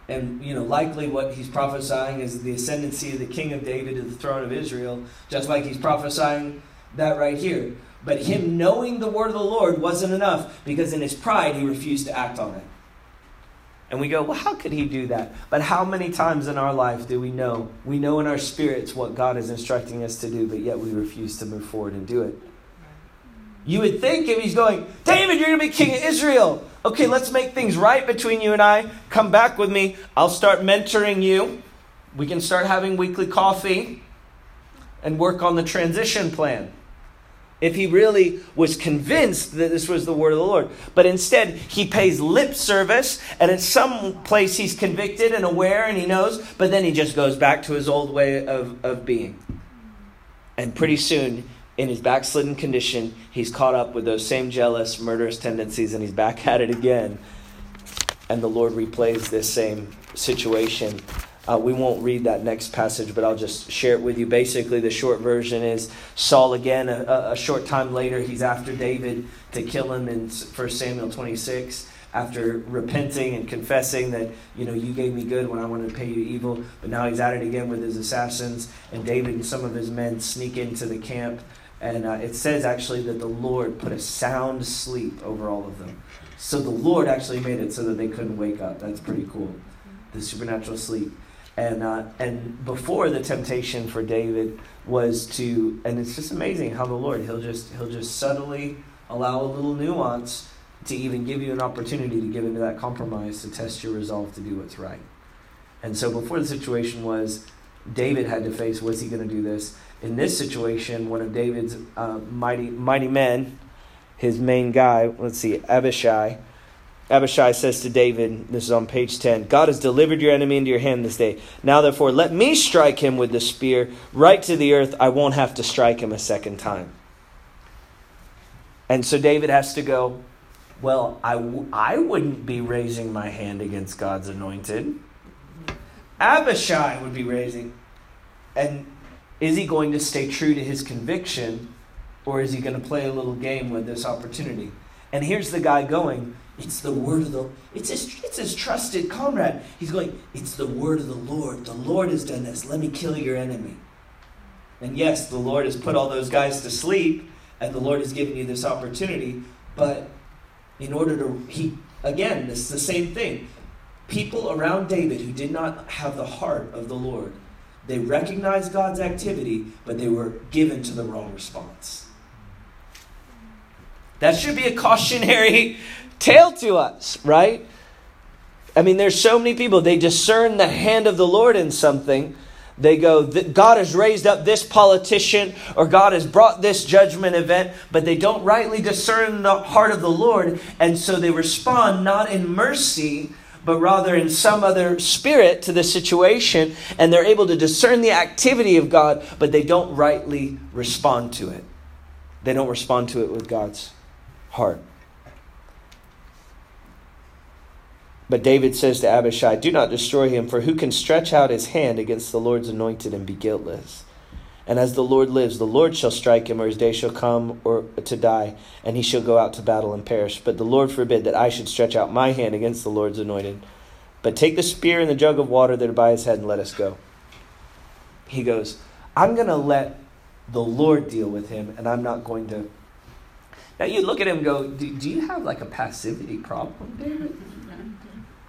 and you know likely what he's prophesying is the ascendancy of the king of David to the throne of Israel just like he's prophesying that right here. But him knowing the word of the Lord wasn't enough because in his pride he refused to act on it. And we go, well, how could he do that? But how many times in our life do we know? We know in our spirits what God is instructing us to do, but yet we refuse to move forward and do it. You would think if he's going, David, you're going to be king of Israel. Okay, let's make things right between you and I. Come back with me. I'll start mentoring you. We can start having weekly coffee and work on the transition plan if he really was convinced that this was the word of the Lord. But instead, he pays lip service, and at some place he's convicted and aware and he knows, but then he just goes back to his old way of, of being. And pretty soon, in his backslidden condition, he's caught up with those same jealous, murderous tendencies, and he's back at it again. And the Lord replays this same situation uh, we won't read that next passage, but I'll just share it with you. Basically, the short version is Saul again, a, a short time later, he's after David to kill him in 1 Samuel 26 after repenting and confessing that you know you gave me good when I wanted to pay you evil, but now he's at it again with his assassins, and David and some of his men sneak into the camp, and uh, it says actually that the Lord put a sound sleep over all of them, so the Lord actually made it so that they couldn't wake up. That's pretty cool, the supernatural sleep. And, uh, and before the temptation for David was to, and it's just amazing how the Lord, he'll just, he'll just subtly allow a little nuance to even give you an opportunity to give into that compromise to test your resolve to do what's right. And so before the situation was, David had to face, was he going to do this? In this situation, one of David's uh, mighty, mighty men, his main guy, let's see, Abishai, Abishai says to David, this is on page 10 God has delivered your enemy into your hand this day. Now, therefore, let me strike him with the spear right to the earth. I won't have to strike him a second time. And so David has to go, Well, I w- I wouldn't be raising my hand against God's anointed. Abishai would be raising. And is he going to stay true to his conviction, or is he going to play a little game with this opportunity? And here's the guy going, it's the word of the it's his it's his trusted comrade. He's going, it's the word of the Lord. The Lord has done this. Let me kill your enemy. And yes, the Lord has put all those guys to sleep, and the Lord has given you this opportunity, but in order to he again, this is the same thing. People around David who did not have the heart of the Lord, they recognized God's activity, but they were given to the wrong response. That should be a cautionary tale to us, right? I mean, there's so many people, they discern the hand of the Lord in something. They go, God has raised up this politician or God has brought this judgment event, but they don't rightly discern the heart of the Lord. And so they respond not in mercy, but rather in some other spirit to the situation. And they're able to discern the activity of God, but they don't rightly respond to it. They don't respond to it with God's heart. But David says to Abishai, Do not destroy him, for who can stretch out his hand against the Lord's anointed and be guiltless? And as the Lord lives, the Lord shall strike him, or his day shall come or to die, and he shall go out to battle and perish. But the Lord forbid that I should stretch out my hand against the Lord's anointed. But take the spear and the jug of water that are by his head, and let us go. He goes, I'm going to let the Lord deal with him, and I'm not going to. Now you look at him and go, Do, do you have like a passivity problem, David?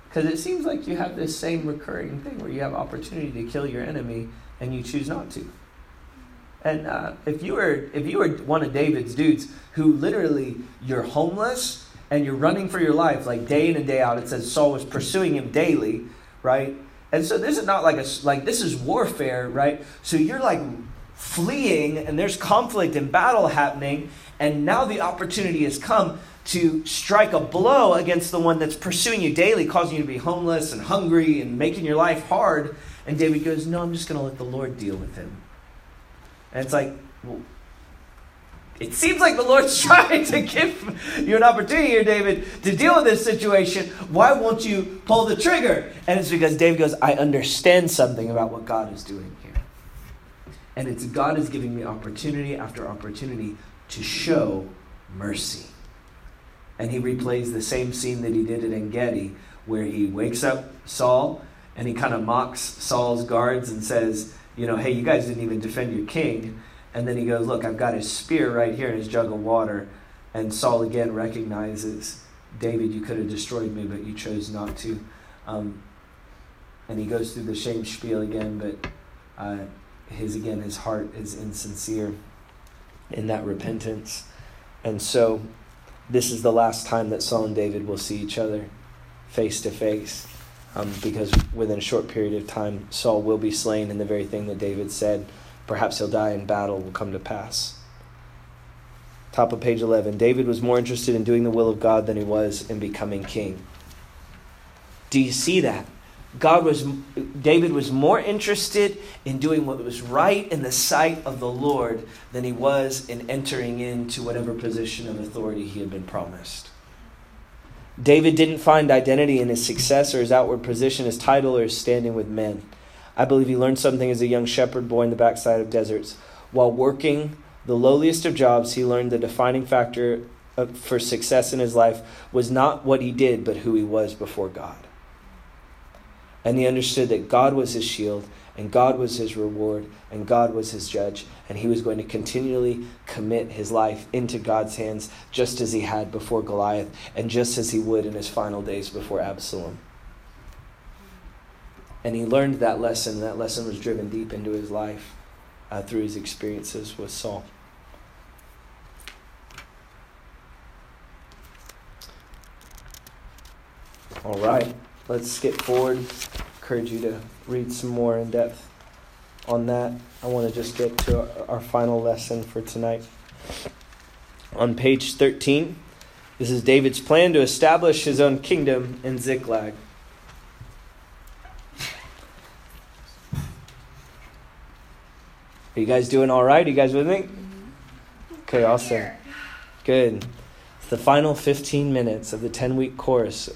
Because it seems like you have this same recurring thing where you have opportunity to kill your enemy and you choose not to. And uh, if you were if you were one of David's dudes who literally you're homeless and you're running for your life like day in and day out, it says Saul was pursuing him daily, right? And so this is not like a like this is warfare, right? So you're like fleeing and there's conflict and battle happening. And now the opportunity has come to strike a blow against the one that's pursuing you daily, causing you to be homeless and hungry and making your life hard. And David goes, No, I'm just going to let the Lord deal with him. And it's like, well, it seems like the Lord's <laughs> trying to give you an opportunity here, David, to deal with this situation. Why won't you pull the trigger? And it's because David goes, I understand something about what God is doing here. And it's God is giving me opportunity after opportunity to show mercy. And he replays the same scene that he did at Engedi, where he wakes up Saul and he kind of mocks Saul's guards and says, You know, hey, you guys didn't even defend your king. And then he goes, Look, I've got his spear right here and his jug of water. And Saul again recognizes, David, you could have destroyed me, but you chose not to. Um, and he goes through the shame spiel again, but uh, his again, his heart is insincere in that repentance. And so this is the last time that Saul and David will see each other face to face. Um, because within a short period of time, Saul will be slain, and the very thing that David said Perhaps he'll die in battle will come to pass. Top of page 11. David was more interested in doing the will of God than he was in becoming king. Do you see that? God was David was more interested in doing what was right in the sight of the Lord than he was in entering into whatever position of authority he had been promised. David didn't find identity in his success or his outward position, his title, or his standing with men. I believe he learned something as a young shepherd boy in the backside of deserts. While working the lowliest of jobs, he learned the defining factor for success in his life was not what he did, but who he was before God. And he understood that God was his shield, and God was his reward, and God was his judge, and he was going to continually commit his life into God's hands, just as he had before Goliath, and just as he would in his final days before Absalom. And he learned that lesson, and that lesson was driven deep into his life uh, through his experiences with Saul. All right, let's skip forward. Encourage you to read some more in depth on that. I want to just get to our, final lesson for tonight. On page 13, this is David's plan to establish his own kingdom in Ziklag. Are you guys doing all right? Are you guys with me? Mm-hmm. Okay, awesome. Good. It's the final 15 minutes of the 10 week course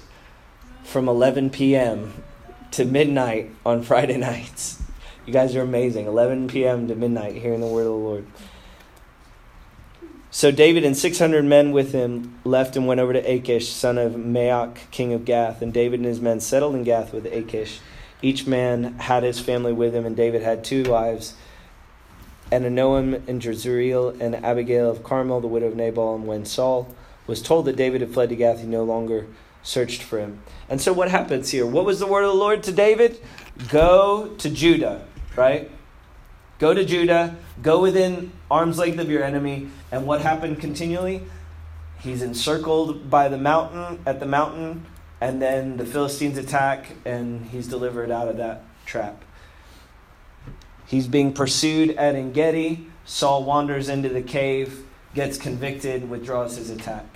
from 11 p.m. to midnight on Friday <laughs> nights. You guys are amazing. 11 p.m. to midnight hearing the word of the Lord. So David and 600 men with him left and went over to Achish, son of Maoch, king of Gath. And David and his men settled in Gath with Achish. Each man had his family with him, and David had two wives and Ahinoam and Jezreel and Abigail of Carmel, the widow of Nabal. And when Saul was told that David had fled to Gath, he no longer searched for him. And so what happens here? What was the word of the Lord to David? Go to Judah, right? Go to Judah, go within arm's length of your enemy. And what happened continually? He's encircled by the mountain, at the mountain, and then the Philistines attack, and he's delivered out of that trap. He's being pursued at Engedi. Saul wanders into the cave, gets convicted, withdraws his attack.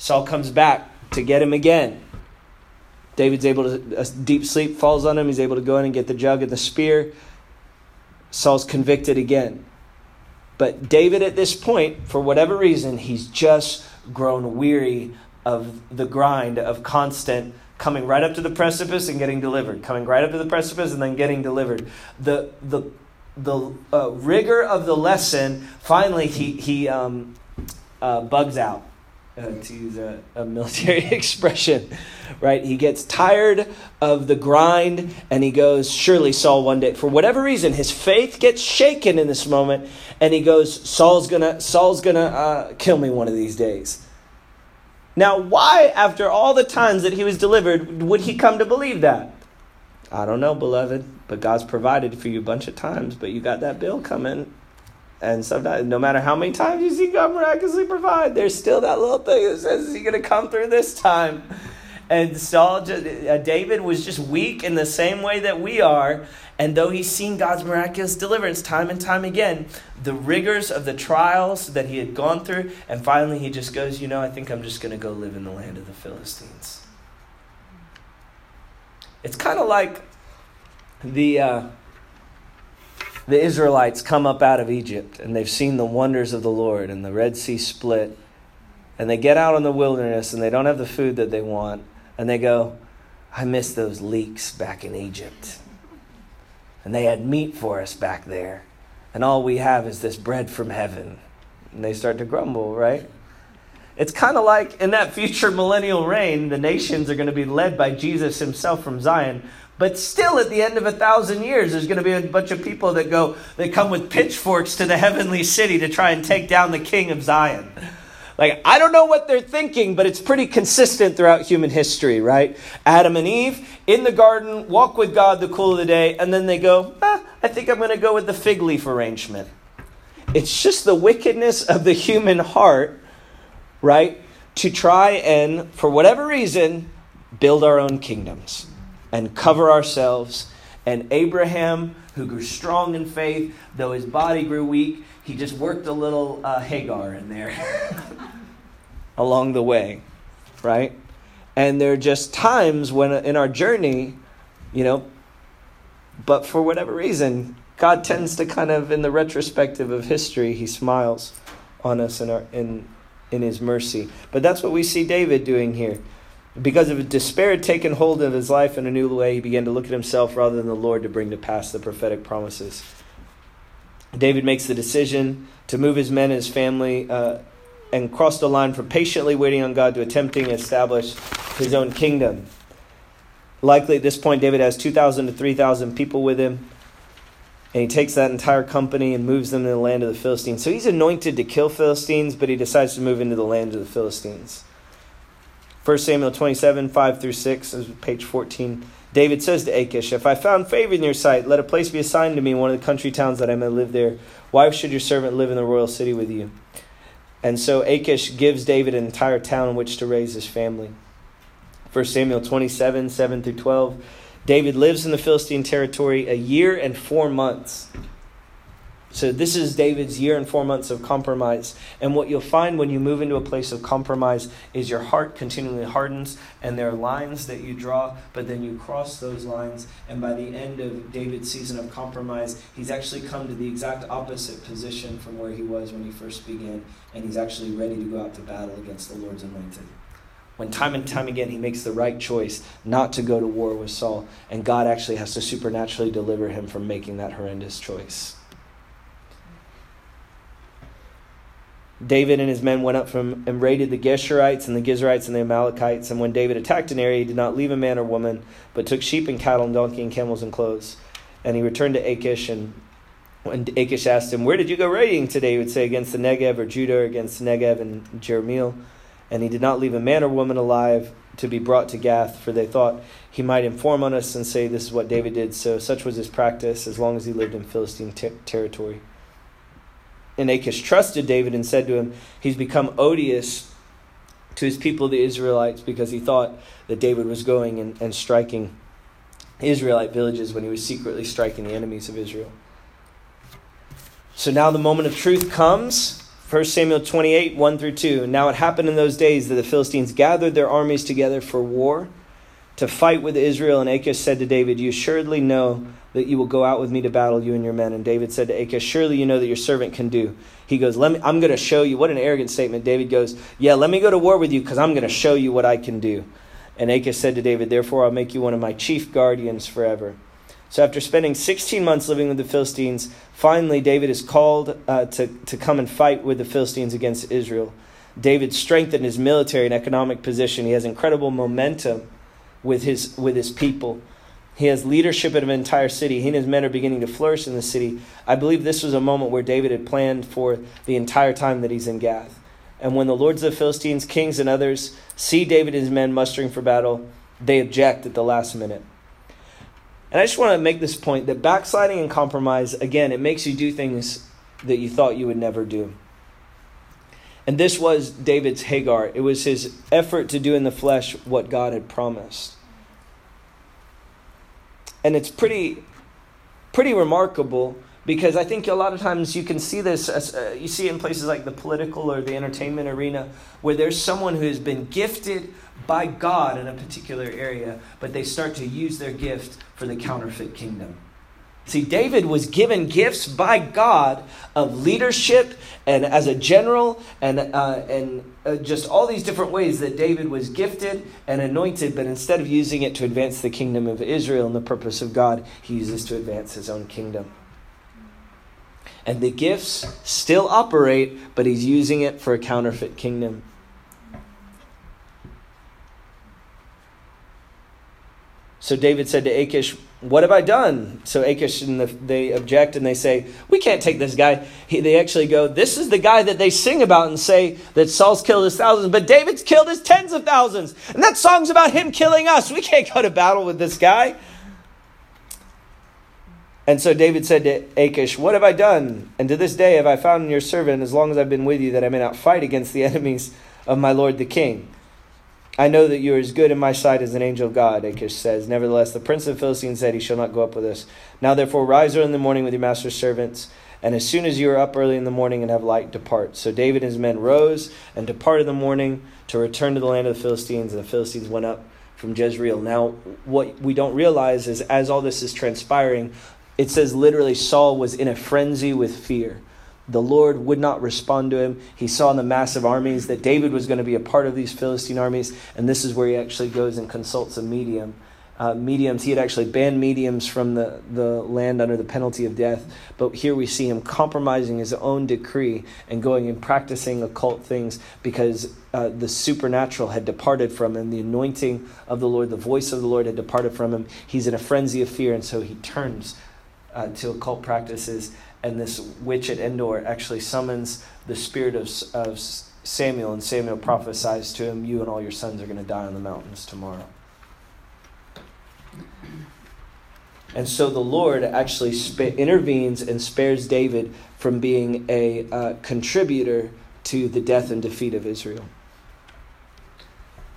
Saul comes back to get him again. David's able to, a deep sleep falls on him. He's able to go in and get the jug and the spear. Saul's convicted again. But David, at this point, for whatever reason, he's just grown weary of the grind of constant coming right up to the precipice and getting delivered, coming right up to the precipice and then getting delivered. The the the uh, rigor of the lesson finally he he um, uh, bugs out. Uh, to use a, a military <laughs> expression, right? He gets tired of the grind and he goes, Surely Saul one day, for whatever reason, his faith gets shaken in this moment and he goes, Saul's gonna, Saul's gonna uh, kill me one of these days. Now, why, after all the times that he was delivered, would he come to believe that? I don't know, beloved, but God's provided for you a bunch of times, but you got that bill coming. And sometimes, no matter how many times you see God miraculously provide, there's still that little thing that says, Is he going to come through this time? And Saul, uh, David was just weak in the same way that we are. And though he's seen God's miraculous deliverance time and time again, the rigors of the trials that he had gone through, and finally he just goes, You know, I think I'm just going to go live in the land of the Philistines. It's kind of like the. Uh, the Israelites come up out of Egypt and they've seen the wonders of the Lord and the Red Sea split. And they get out in the wilderness and they don't have the food that they want. And they go, I miss those leeks back in Egypt. And they had meat for us back there. And all we have is this bread from heaven. And they start to grumble, right? It's kind of like in that future millennial reign, the nations are going to be led by Jesus himself from Zion. But still, at the end of a thousand years, there's going to be a bunch of people that go, they come with pitchforks to the heavenly city to try and take down the king of Zion. Like, I don't know what they're thinking, but it's pretty consistent throughout human history, right? Adam and Eve in the garden, walk with God the cool of the day, and then they go, ah, I think I'm going to go with the fig leaf arrangement. It's just the wickedness of the human heart, right? To try and, for whatever reason, build our own kingdoms and cover ourselves. And Abraham, who grew strong in faith, though his body grew weak, he just worked a little uh, Hagar in there <laughs> along the way, right? And there are just times when in our journey, you know, but for whatever reason, God tends to kind of, in the retrospective of history, he smiles on us in, our, in, in his mercy. But that's what we see David doing here. Because of despair taken hold of his life in a new way, he began to look at himself rather than the Lord to bring to pass the prophetic promises. David makes the decision to move his men and his family uh, and cross the line from patiently waiting on God to attempting to establish his own kingdom. Likely at this point, David has 2,000 to 3,000 people with him. And he takes that entire company and moves them to the land of the Philistines. So he's anointed to kill Philistines, but he decides to move into the land of the Philistines. 1 Samuel 27, 5 through 6, is page 14. David says to Achish, If I found favor in your sight, let a place be assigned to me in one of the country towns that I may live there. Why should your servant live in the royal city with you? And so Achish gives David an entire town in which to raise his family. 1 Samuel 27, 7 through 12. David lives in the Philistine territory a year and four months. So, this is David's year and four months of compromise. And what you'll find when you move into a place of compromise is your heart continually hardens, and there are lines that you draw, but then you cross those lines. And by the end of David's season of compromise, he's actually come to the exact opposite position from where he was when he first began. And he's actually ready to go out to battle against the Lord's anointed. When time and time again he makes the right choice not to go to war with Saul, and God actually has to supernaturally deliver him from making that horrendous choice. David and his men went up from and raided the Geshurites and the Gizrites and the Amalekites. And when David attacked an area, he did not leave a man or woman, but took sheep and cattle and donkey and camels and clothes. And he returned to Achish. And when Achish asked him, Where did you go raiding today? He would say, Against the Negev or Judah, or against Negev and Jerahmeel. And he did not leave a man or woman alive to be brought to Gath, for they thought he might inform on us and say, This is what David did. So such was his practice as long as he lived in Philistine ter- territory. And Achish trusted David and said to him, He's become odious to his people, the Israelites, because he thought that David was going and, and striking Israelite villages when he was secretly striking the enemies of Israel. So now the moment of truth comes. 1 Samuel 28, 1 through 2. Now it happened in those days that the Philistines gathered their armies together for war to fight with Israel. And Achish said to David, You assuredly know that you will go out with me to battle, you and your men. And David said to Achish, Surely you know that your servant can do. He goes, Let me, I'm going to show you. What an arrogant statement. David goes, Yeah, let me go to war with you because I'm going to show you what I can do. And Achish said to David, Therefore I'll make you one of my chief guardians forever. So after spending 16 months living with the Philistines, finally David is called uh, to, to come and fight with the Philistines against Israel. David strengthened his military and economic position. He has incredible momentum with his, with his people. He has leadership of an entire city. He and his men are beginning to flourish in the city. I believe this was a moment where David had planned for the entire time that he's in Gath. And when the lords of the Philistines, kings, and others see David and his men mustering for battle, they object at the last minute. And I just want to make this point that backsliding and compromise, again, it makes you do things that you thought you would never do. And this was David's Hagar. It was his effort to do in the flesh what God had promised. And it's pretty pretty remarkable because I think a lot of times you can see this, as, uh, you see it in places like the political or the entertainment arena, where there's someone who has been gifted by God in a particular area, but they start to use their gift for the counterfeit kingdom. See, David was given gifts by God of leadership and as a general and, uh, and uh, just all these different ways that David was gifted and anointed, but instead of using it to advance the kingdom of Israel and the purpose of God, he uses to advance his own kingdom. And the gifts still operate, but he's using it for a counterfeit kingdom. So David said to Achish, What have I done? So Achish and the, they object and they say, We can't take this guy. He, they actually go, This is the guy that they sing about and say that Saul's killed his thousands, but David's killed his tens of thousands. And that song's about him killing us. We can't go to battle with this guy. And so David said to Achish, What have I done? And to this day have I found in your servant, as long as I've been with you, that I may not fight against the <laughs> enemies of my lord the king. I know that you are as good in my sight as an angel of God, Achish says. Nevertheless, the prince of the Philistines said, He shall not go up with us. Now therefore, rise early in the morning with your master's servants, and as soon as you are up early in the morning and have light, depart. So David and his men rose and departed in the morning to return to the land of the Philistines, and the Philistines went up from Jezreel. Now, what we don't realize is as all this is transpiring, it says literally Saul was in a frenzy with fear. The Lord would not respond to him. He saw in the massive armies that David was going to be a part of these Philistine armies, and this is where he actually goes and consults a medium. Uh, mediums, he had actually banned mediums from the, the land under the penalty of death. But here we see him compromising his own decree and going and practicing occult things because uh, the supernatural had departed from him. The anointing of the Lord, the voice of the Lord had departed from him. He's in a frenzy of fear, and so he turns uh, to occult practices, and this witch at Endor actually summons the spirit of, of Samuel, and Samuel prophesies to him, You and all your sons are going to die on the mountains tomorrow. And so the Lord actually sp- intervenes and spares David from being a uh, contributor to the death and defeat of Israel.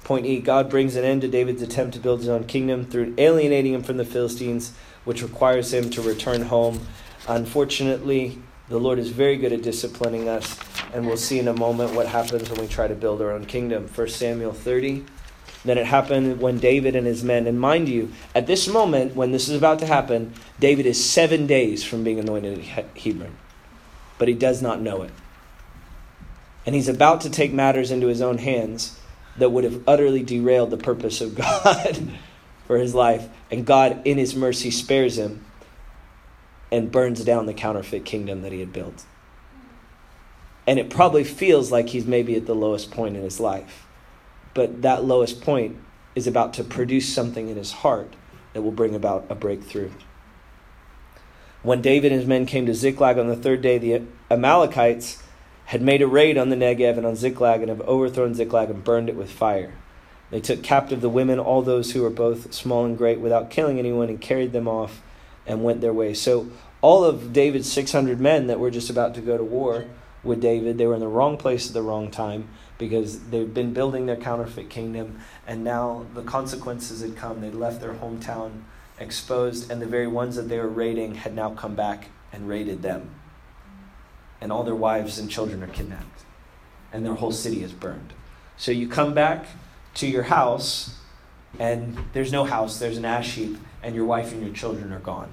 Point E God brings an end to David's attempt to build his own kingdom through alienating him from the Philistines which requires him to return home. Unfortunately, the Lord is very good at disciplining us, and we'll see in a moment what happens when we try to build our own kingdom. 1 Samuel 30. Then it happened when David and his men, and mind you, at this moment, when this is about to happen, David is seven days from being anointed in Hebron. But he does not know it. And he's about to take matters into his own hands that would have utterly derailed the purpose of <laughs> God for his life, and God, in his mercy, spares him and burns down the counterfeit kingdom that he had built. And it probably feels like he's maybe at the lowest point in his life. But that lowest point is about to produce something in his heart that will bring about a breakthrough. When David and his men came to Ziklag on the third day, the Amalekites had made a raid on the Negev and on Ziklag and have overthrown Ziklag and burned it with fire. They took captive the women, all those who were both small and great, without killing anyone, and carried them off and went their way. So, all of David's 600 men that were just about to go to war with David, they were in the wrong place at the wrong time because they've been building their counterfeit kingdom, and now the consequences had come. They left their hometown exposed, and the very ones that they were raiding had now come back and raided them. And all their wives and children are kidnapped, and their whole city is burned. So you come back to your house and there's no house, there's an ash heap, and your wife and your children are gone.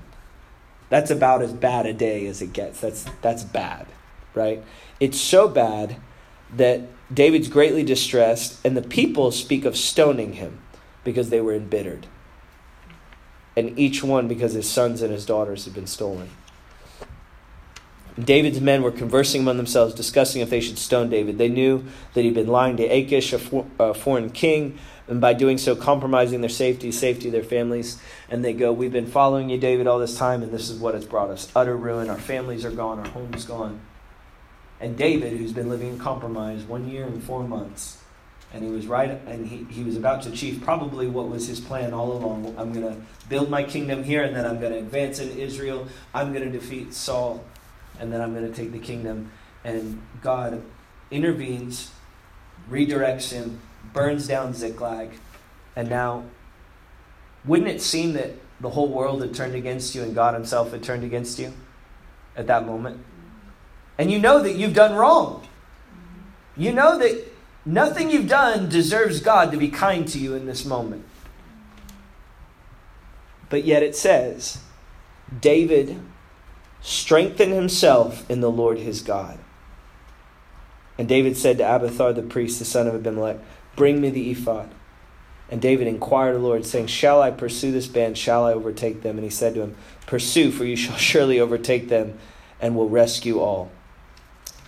That's about as bad a day as it gets. That's, that's bad, right? It's so bad that David's greatly distressed, and the people speak of stoning him because they were embittered. And each one because his sons and his daughters had been stolen. David's men were conversing among themselves, discussing if they should stone David. They knew that he'd been lying to Achish, a, for, a foreign king, and by doing so, compromising their safety, safety of their families. And they go, We've been following you, David, all this time, and this is what has brought us utter ruin. Our families are gone, our home's gone. And David, who's been living in compromise one year and four months, and he was right, and he, he was about to achieve probably what was his plan all along. I'm going to build my kingdom here, and then I'm going to advance in Israel. I'm going to defeat Saul and then I'm going to take the kingdom. And God intervenes, redirects him, burns down Ziklag, and now, wouldn't it seem that the whole world had turned against you and God Himself had turned against you at that moment? And you know that you've done wrong. You know that nothing you've done deserves God to be kind to you in this moment. But yet it says, David strengthened himself in the Lord his God. And David said to Abiathar the priest, the son of Abimelech, Bring me the ephod. And David inquired of the Lord, saying, Shall I pursue this band? Shall I overtake them? And he said to him, Pursue, for you <laughs> shall surely overtake them and will rescue all.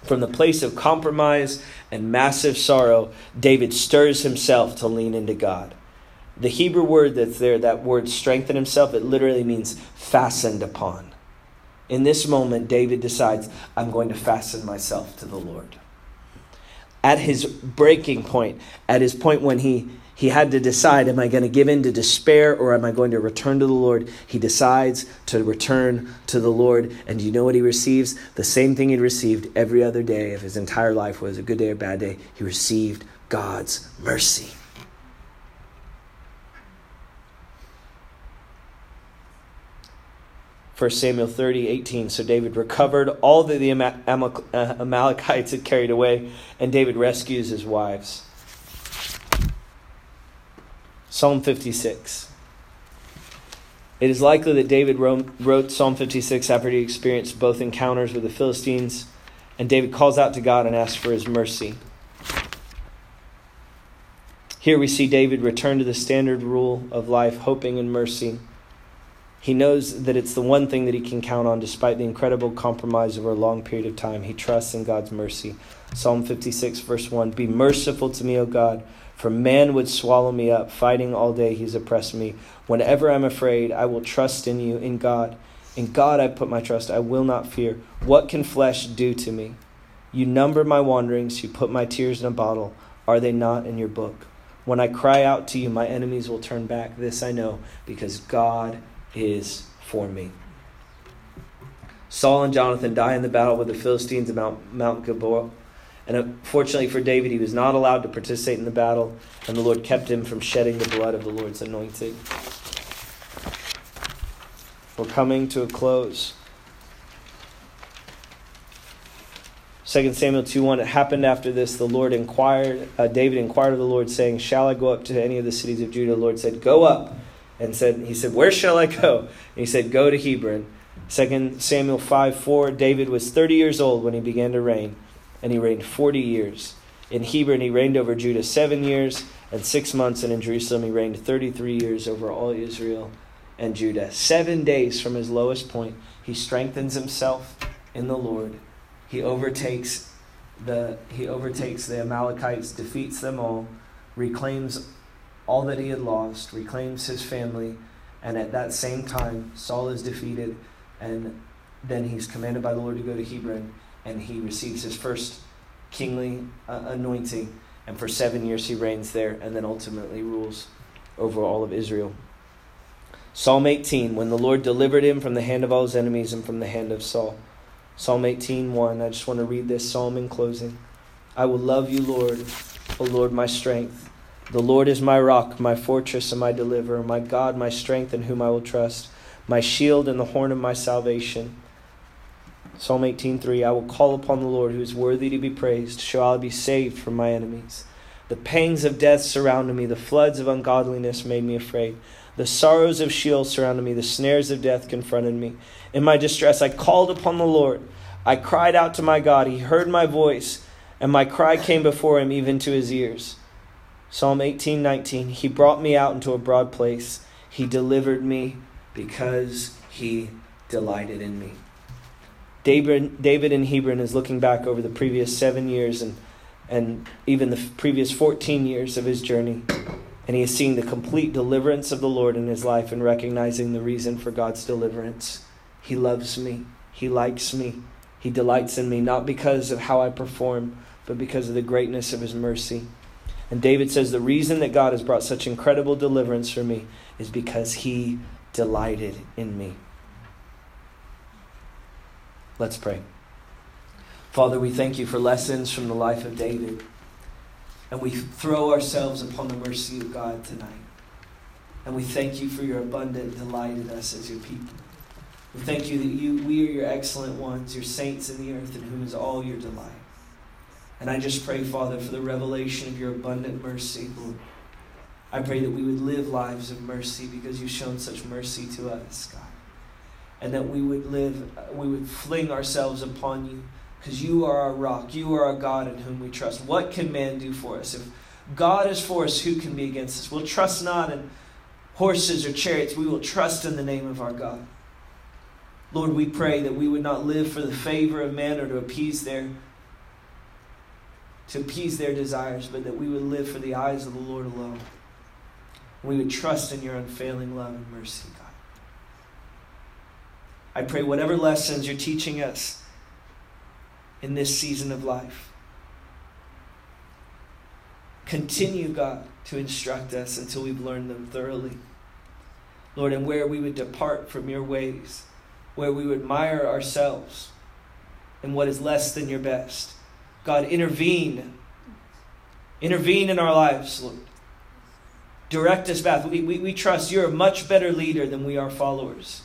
From the place of compromise and massive sorrow, David stirs himself to lean into God. The Hebrew word that's there, that word strengthen himself, it literally means fastened upon. In this moment, David decides, I'm going to fasten myself to the Lord. At his breaking point, at his point when he, he had to decide, am I going to give in to despair or am I going to return to the Lord? He decides to return to the Lord. And you know what he receives? The same thing he'd received every other day of his entire life, was a good day or bad day. He received God's mercy. 1 Samuel 30, 18. So David recovered all that the uh, Amalekites had carried away, and David rescues his wives. Psalm 56. It is likely that David wrote Psalm 56 after he experienced both encounters with the Philistines, and David calls out to God and asks for his mercy. Here we see David return to the standard rule of life, hoping in mercy. He knows that it's the one thing that he can count on despite the incredible compromise over a long period of time. He trusts in God's mercy. Psalm 56, verse 1 Be merciful to me, O God, for man would swallow me up. Fighting all day, he's oppressed me. Whenever I'm afraid, I will trust in you, in God. In God I put my trust. I will not fear. What can flesh do to me? You number my wanderings, you put my tears in a bottle. Are they not in your book? When I cry out to you, my enemies will turn back. This I know, because God is for me. Saul and Jonathan die in the battle with the Philistines at Mount, Mount Gilboa. And unfortunately for David, he was not allowed to participate in the battle, and the Lord kept him from shedding the blood of the Lord's anointed. We're coming to a close. 2 Samuel 2 1, it happened after this, the Lord inquired, uh, David inquired of the Lord, saying, Shall I go up to any of the cities of Judah? The Lord said, Go up and said, he said, Where shall I go? And he said, Go to Hebron. 2 Samuel 5 4, David was 30 years old when he began to reign, and he reigned 40 years. In Hebron, he reigned over Judah seven years and six months, and in Jerusalem, he reigned 33 years over all Israel and Judah. Seven days from his lowest point, he strengthens himself in the Lord. He overtakes the, he overtakes the Amalekites, defeats them all, reclaims all that he had lost, reclaims his family, and at that same time, Saul is defeated, and then he's commanded by the Lord to go to Hebron, and he receives his first kingly uh, anointing, and for seven years he reigns there, and then ultimately rules over all of Israel. Psalm 18, when the Lord delivered him from the hand of all his enemies and from the hand of Saul. Psalm 18, 1. I just want to read this psalm in closing. I will love you, Lord, O Lord, my strength. The Lord is my rock, my fortress, and my deliverer, my God, my strength, in whom I will trust, my shield and the horn of my salvation. Psalm 18:3 I will call upon the Lord who is worthy to be praised, shall I be saved from my enemies. The pangs of death surrounded me, the floods of ungodliness made me afraid. The sorrows of Sheol surrounded me, the snares of death confronted me. In my distress I called upon the Lord. I cried out to my God. He heard my voice, and my cry came before him even to his ears. Psalm 18:19 He brought me out into a broad place. He delivered me because he delighted in me. David, David in Hebron is looking back over the previous seven years and, and even the previous 14 years of his journey. And he is seeing the complete deliverance of the Lord in his life and recognizing the reason for God's deliverance. He loves me. He likes me. He delights in me, not because of how I perform, but because of the greatness of his mercy. And David says, The reason that God has brought such incredible deliverance for me is because he delighted in me. Let's pray. Father, we thank you for lessons from the life of David. And we throw ourselves upon the mercy of God tonight. And we thank you for your abundant delight in us as your people. We thank you that you, we are your excellent ones, your saints in the earth, in whom is all your delight. And I just pray, Father, for the revelation of your abundant mercy, I pray that we would live lives of mercy because you've shown such mercy to us, God. And that we would live, uh, we would fling ourselves upon you because you are our rock. You are our God in whom we trust. What can man do for us? If God is for us, who can be against us? We'll trust not in horses or chariots. We will trust in the name of our God. Lord, we pray that we would not live for the favor of men or to appease their to appease their desires, but that we would live for the eyes of the Lord alone. We would trust in your unfailing love and mercy, God. I pray whatever lessons you're teaching us in this season of life, continue, God, to instruct us until we've learned them thoroughly. Lord, and where we would depart from your ways where we would admire ourselves and what is less than your best. God, intervene. Intervene in our lives, Lord. Direct us back. We, we, we trust you're a much better leader than we are followers.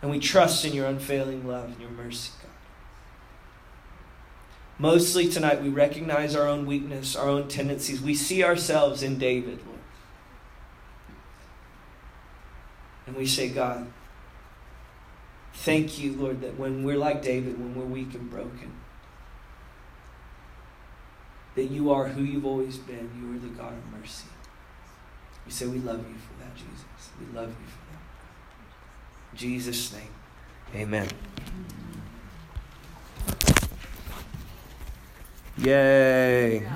And we trust in your unfailing love and your mercy, God. Mostly tonight, we recognize our own weakness, our own tendencies. We see ourselves in David, Lord. And we say, God, Thank you, Lord, that when we're like David, when we're weak and broken, that you are who you've always been. You are the God of mercy. We say we love you for that, Jesus. We love you for that. In Jesus' name, amen. Yay.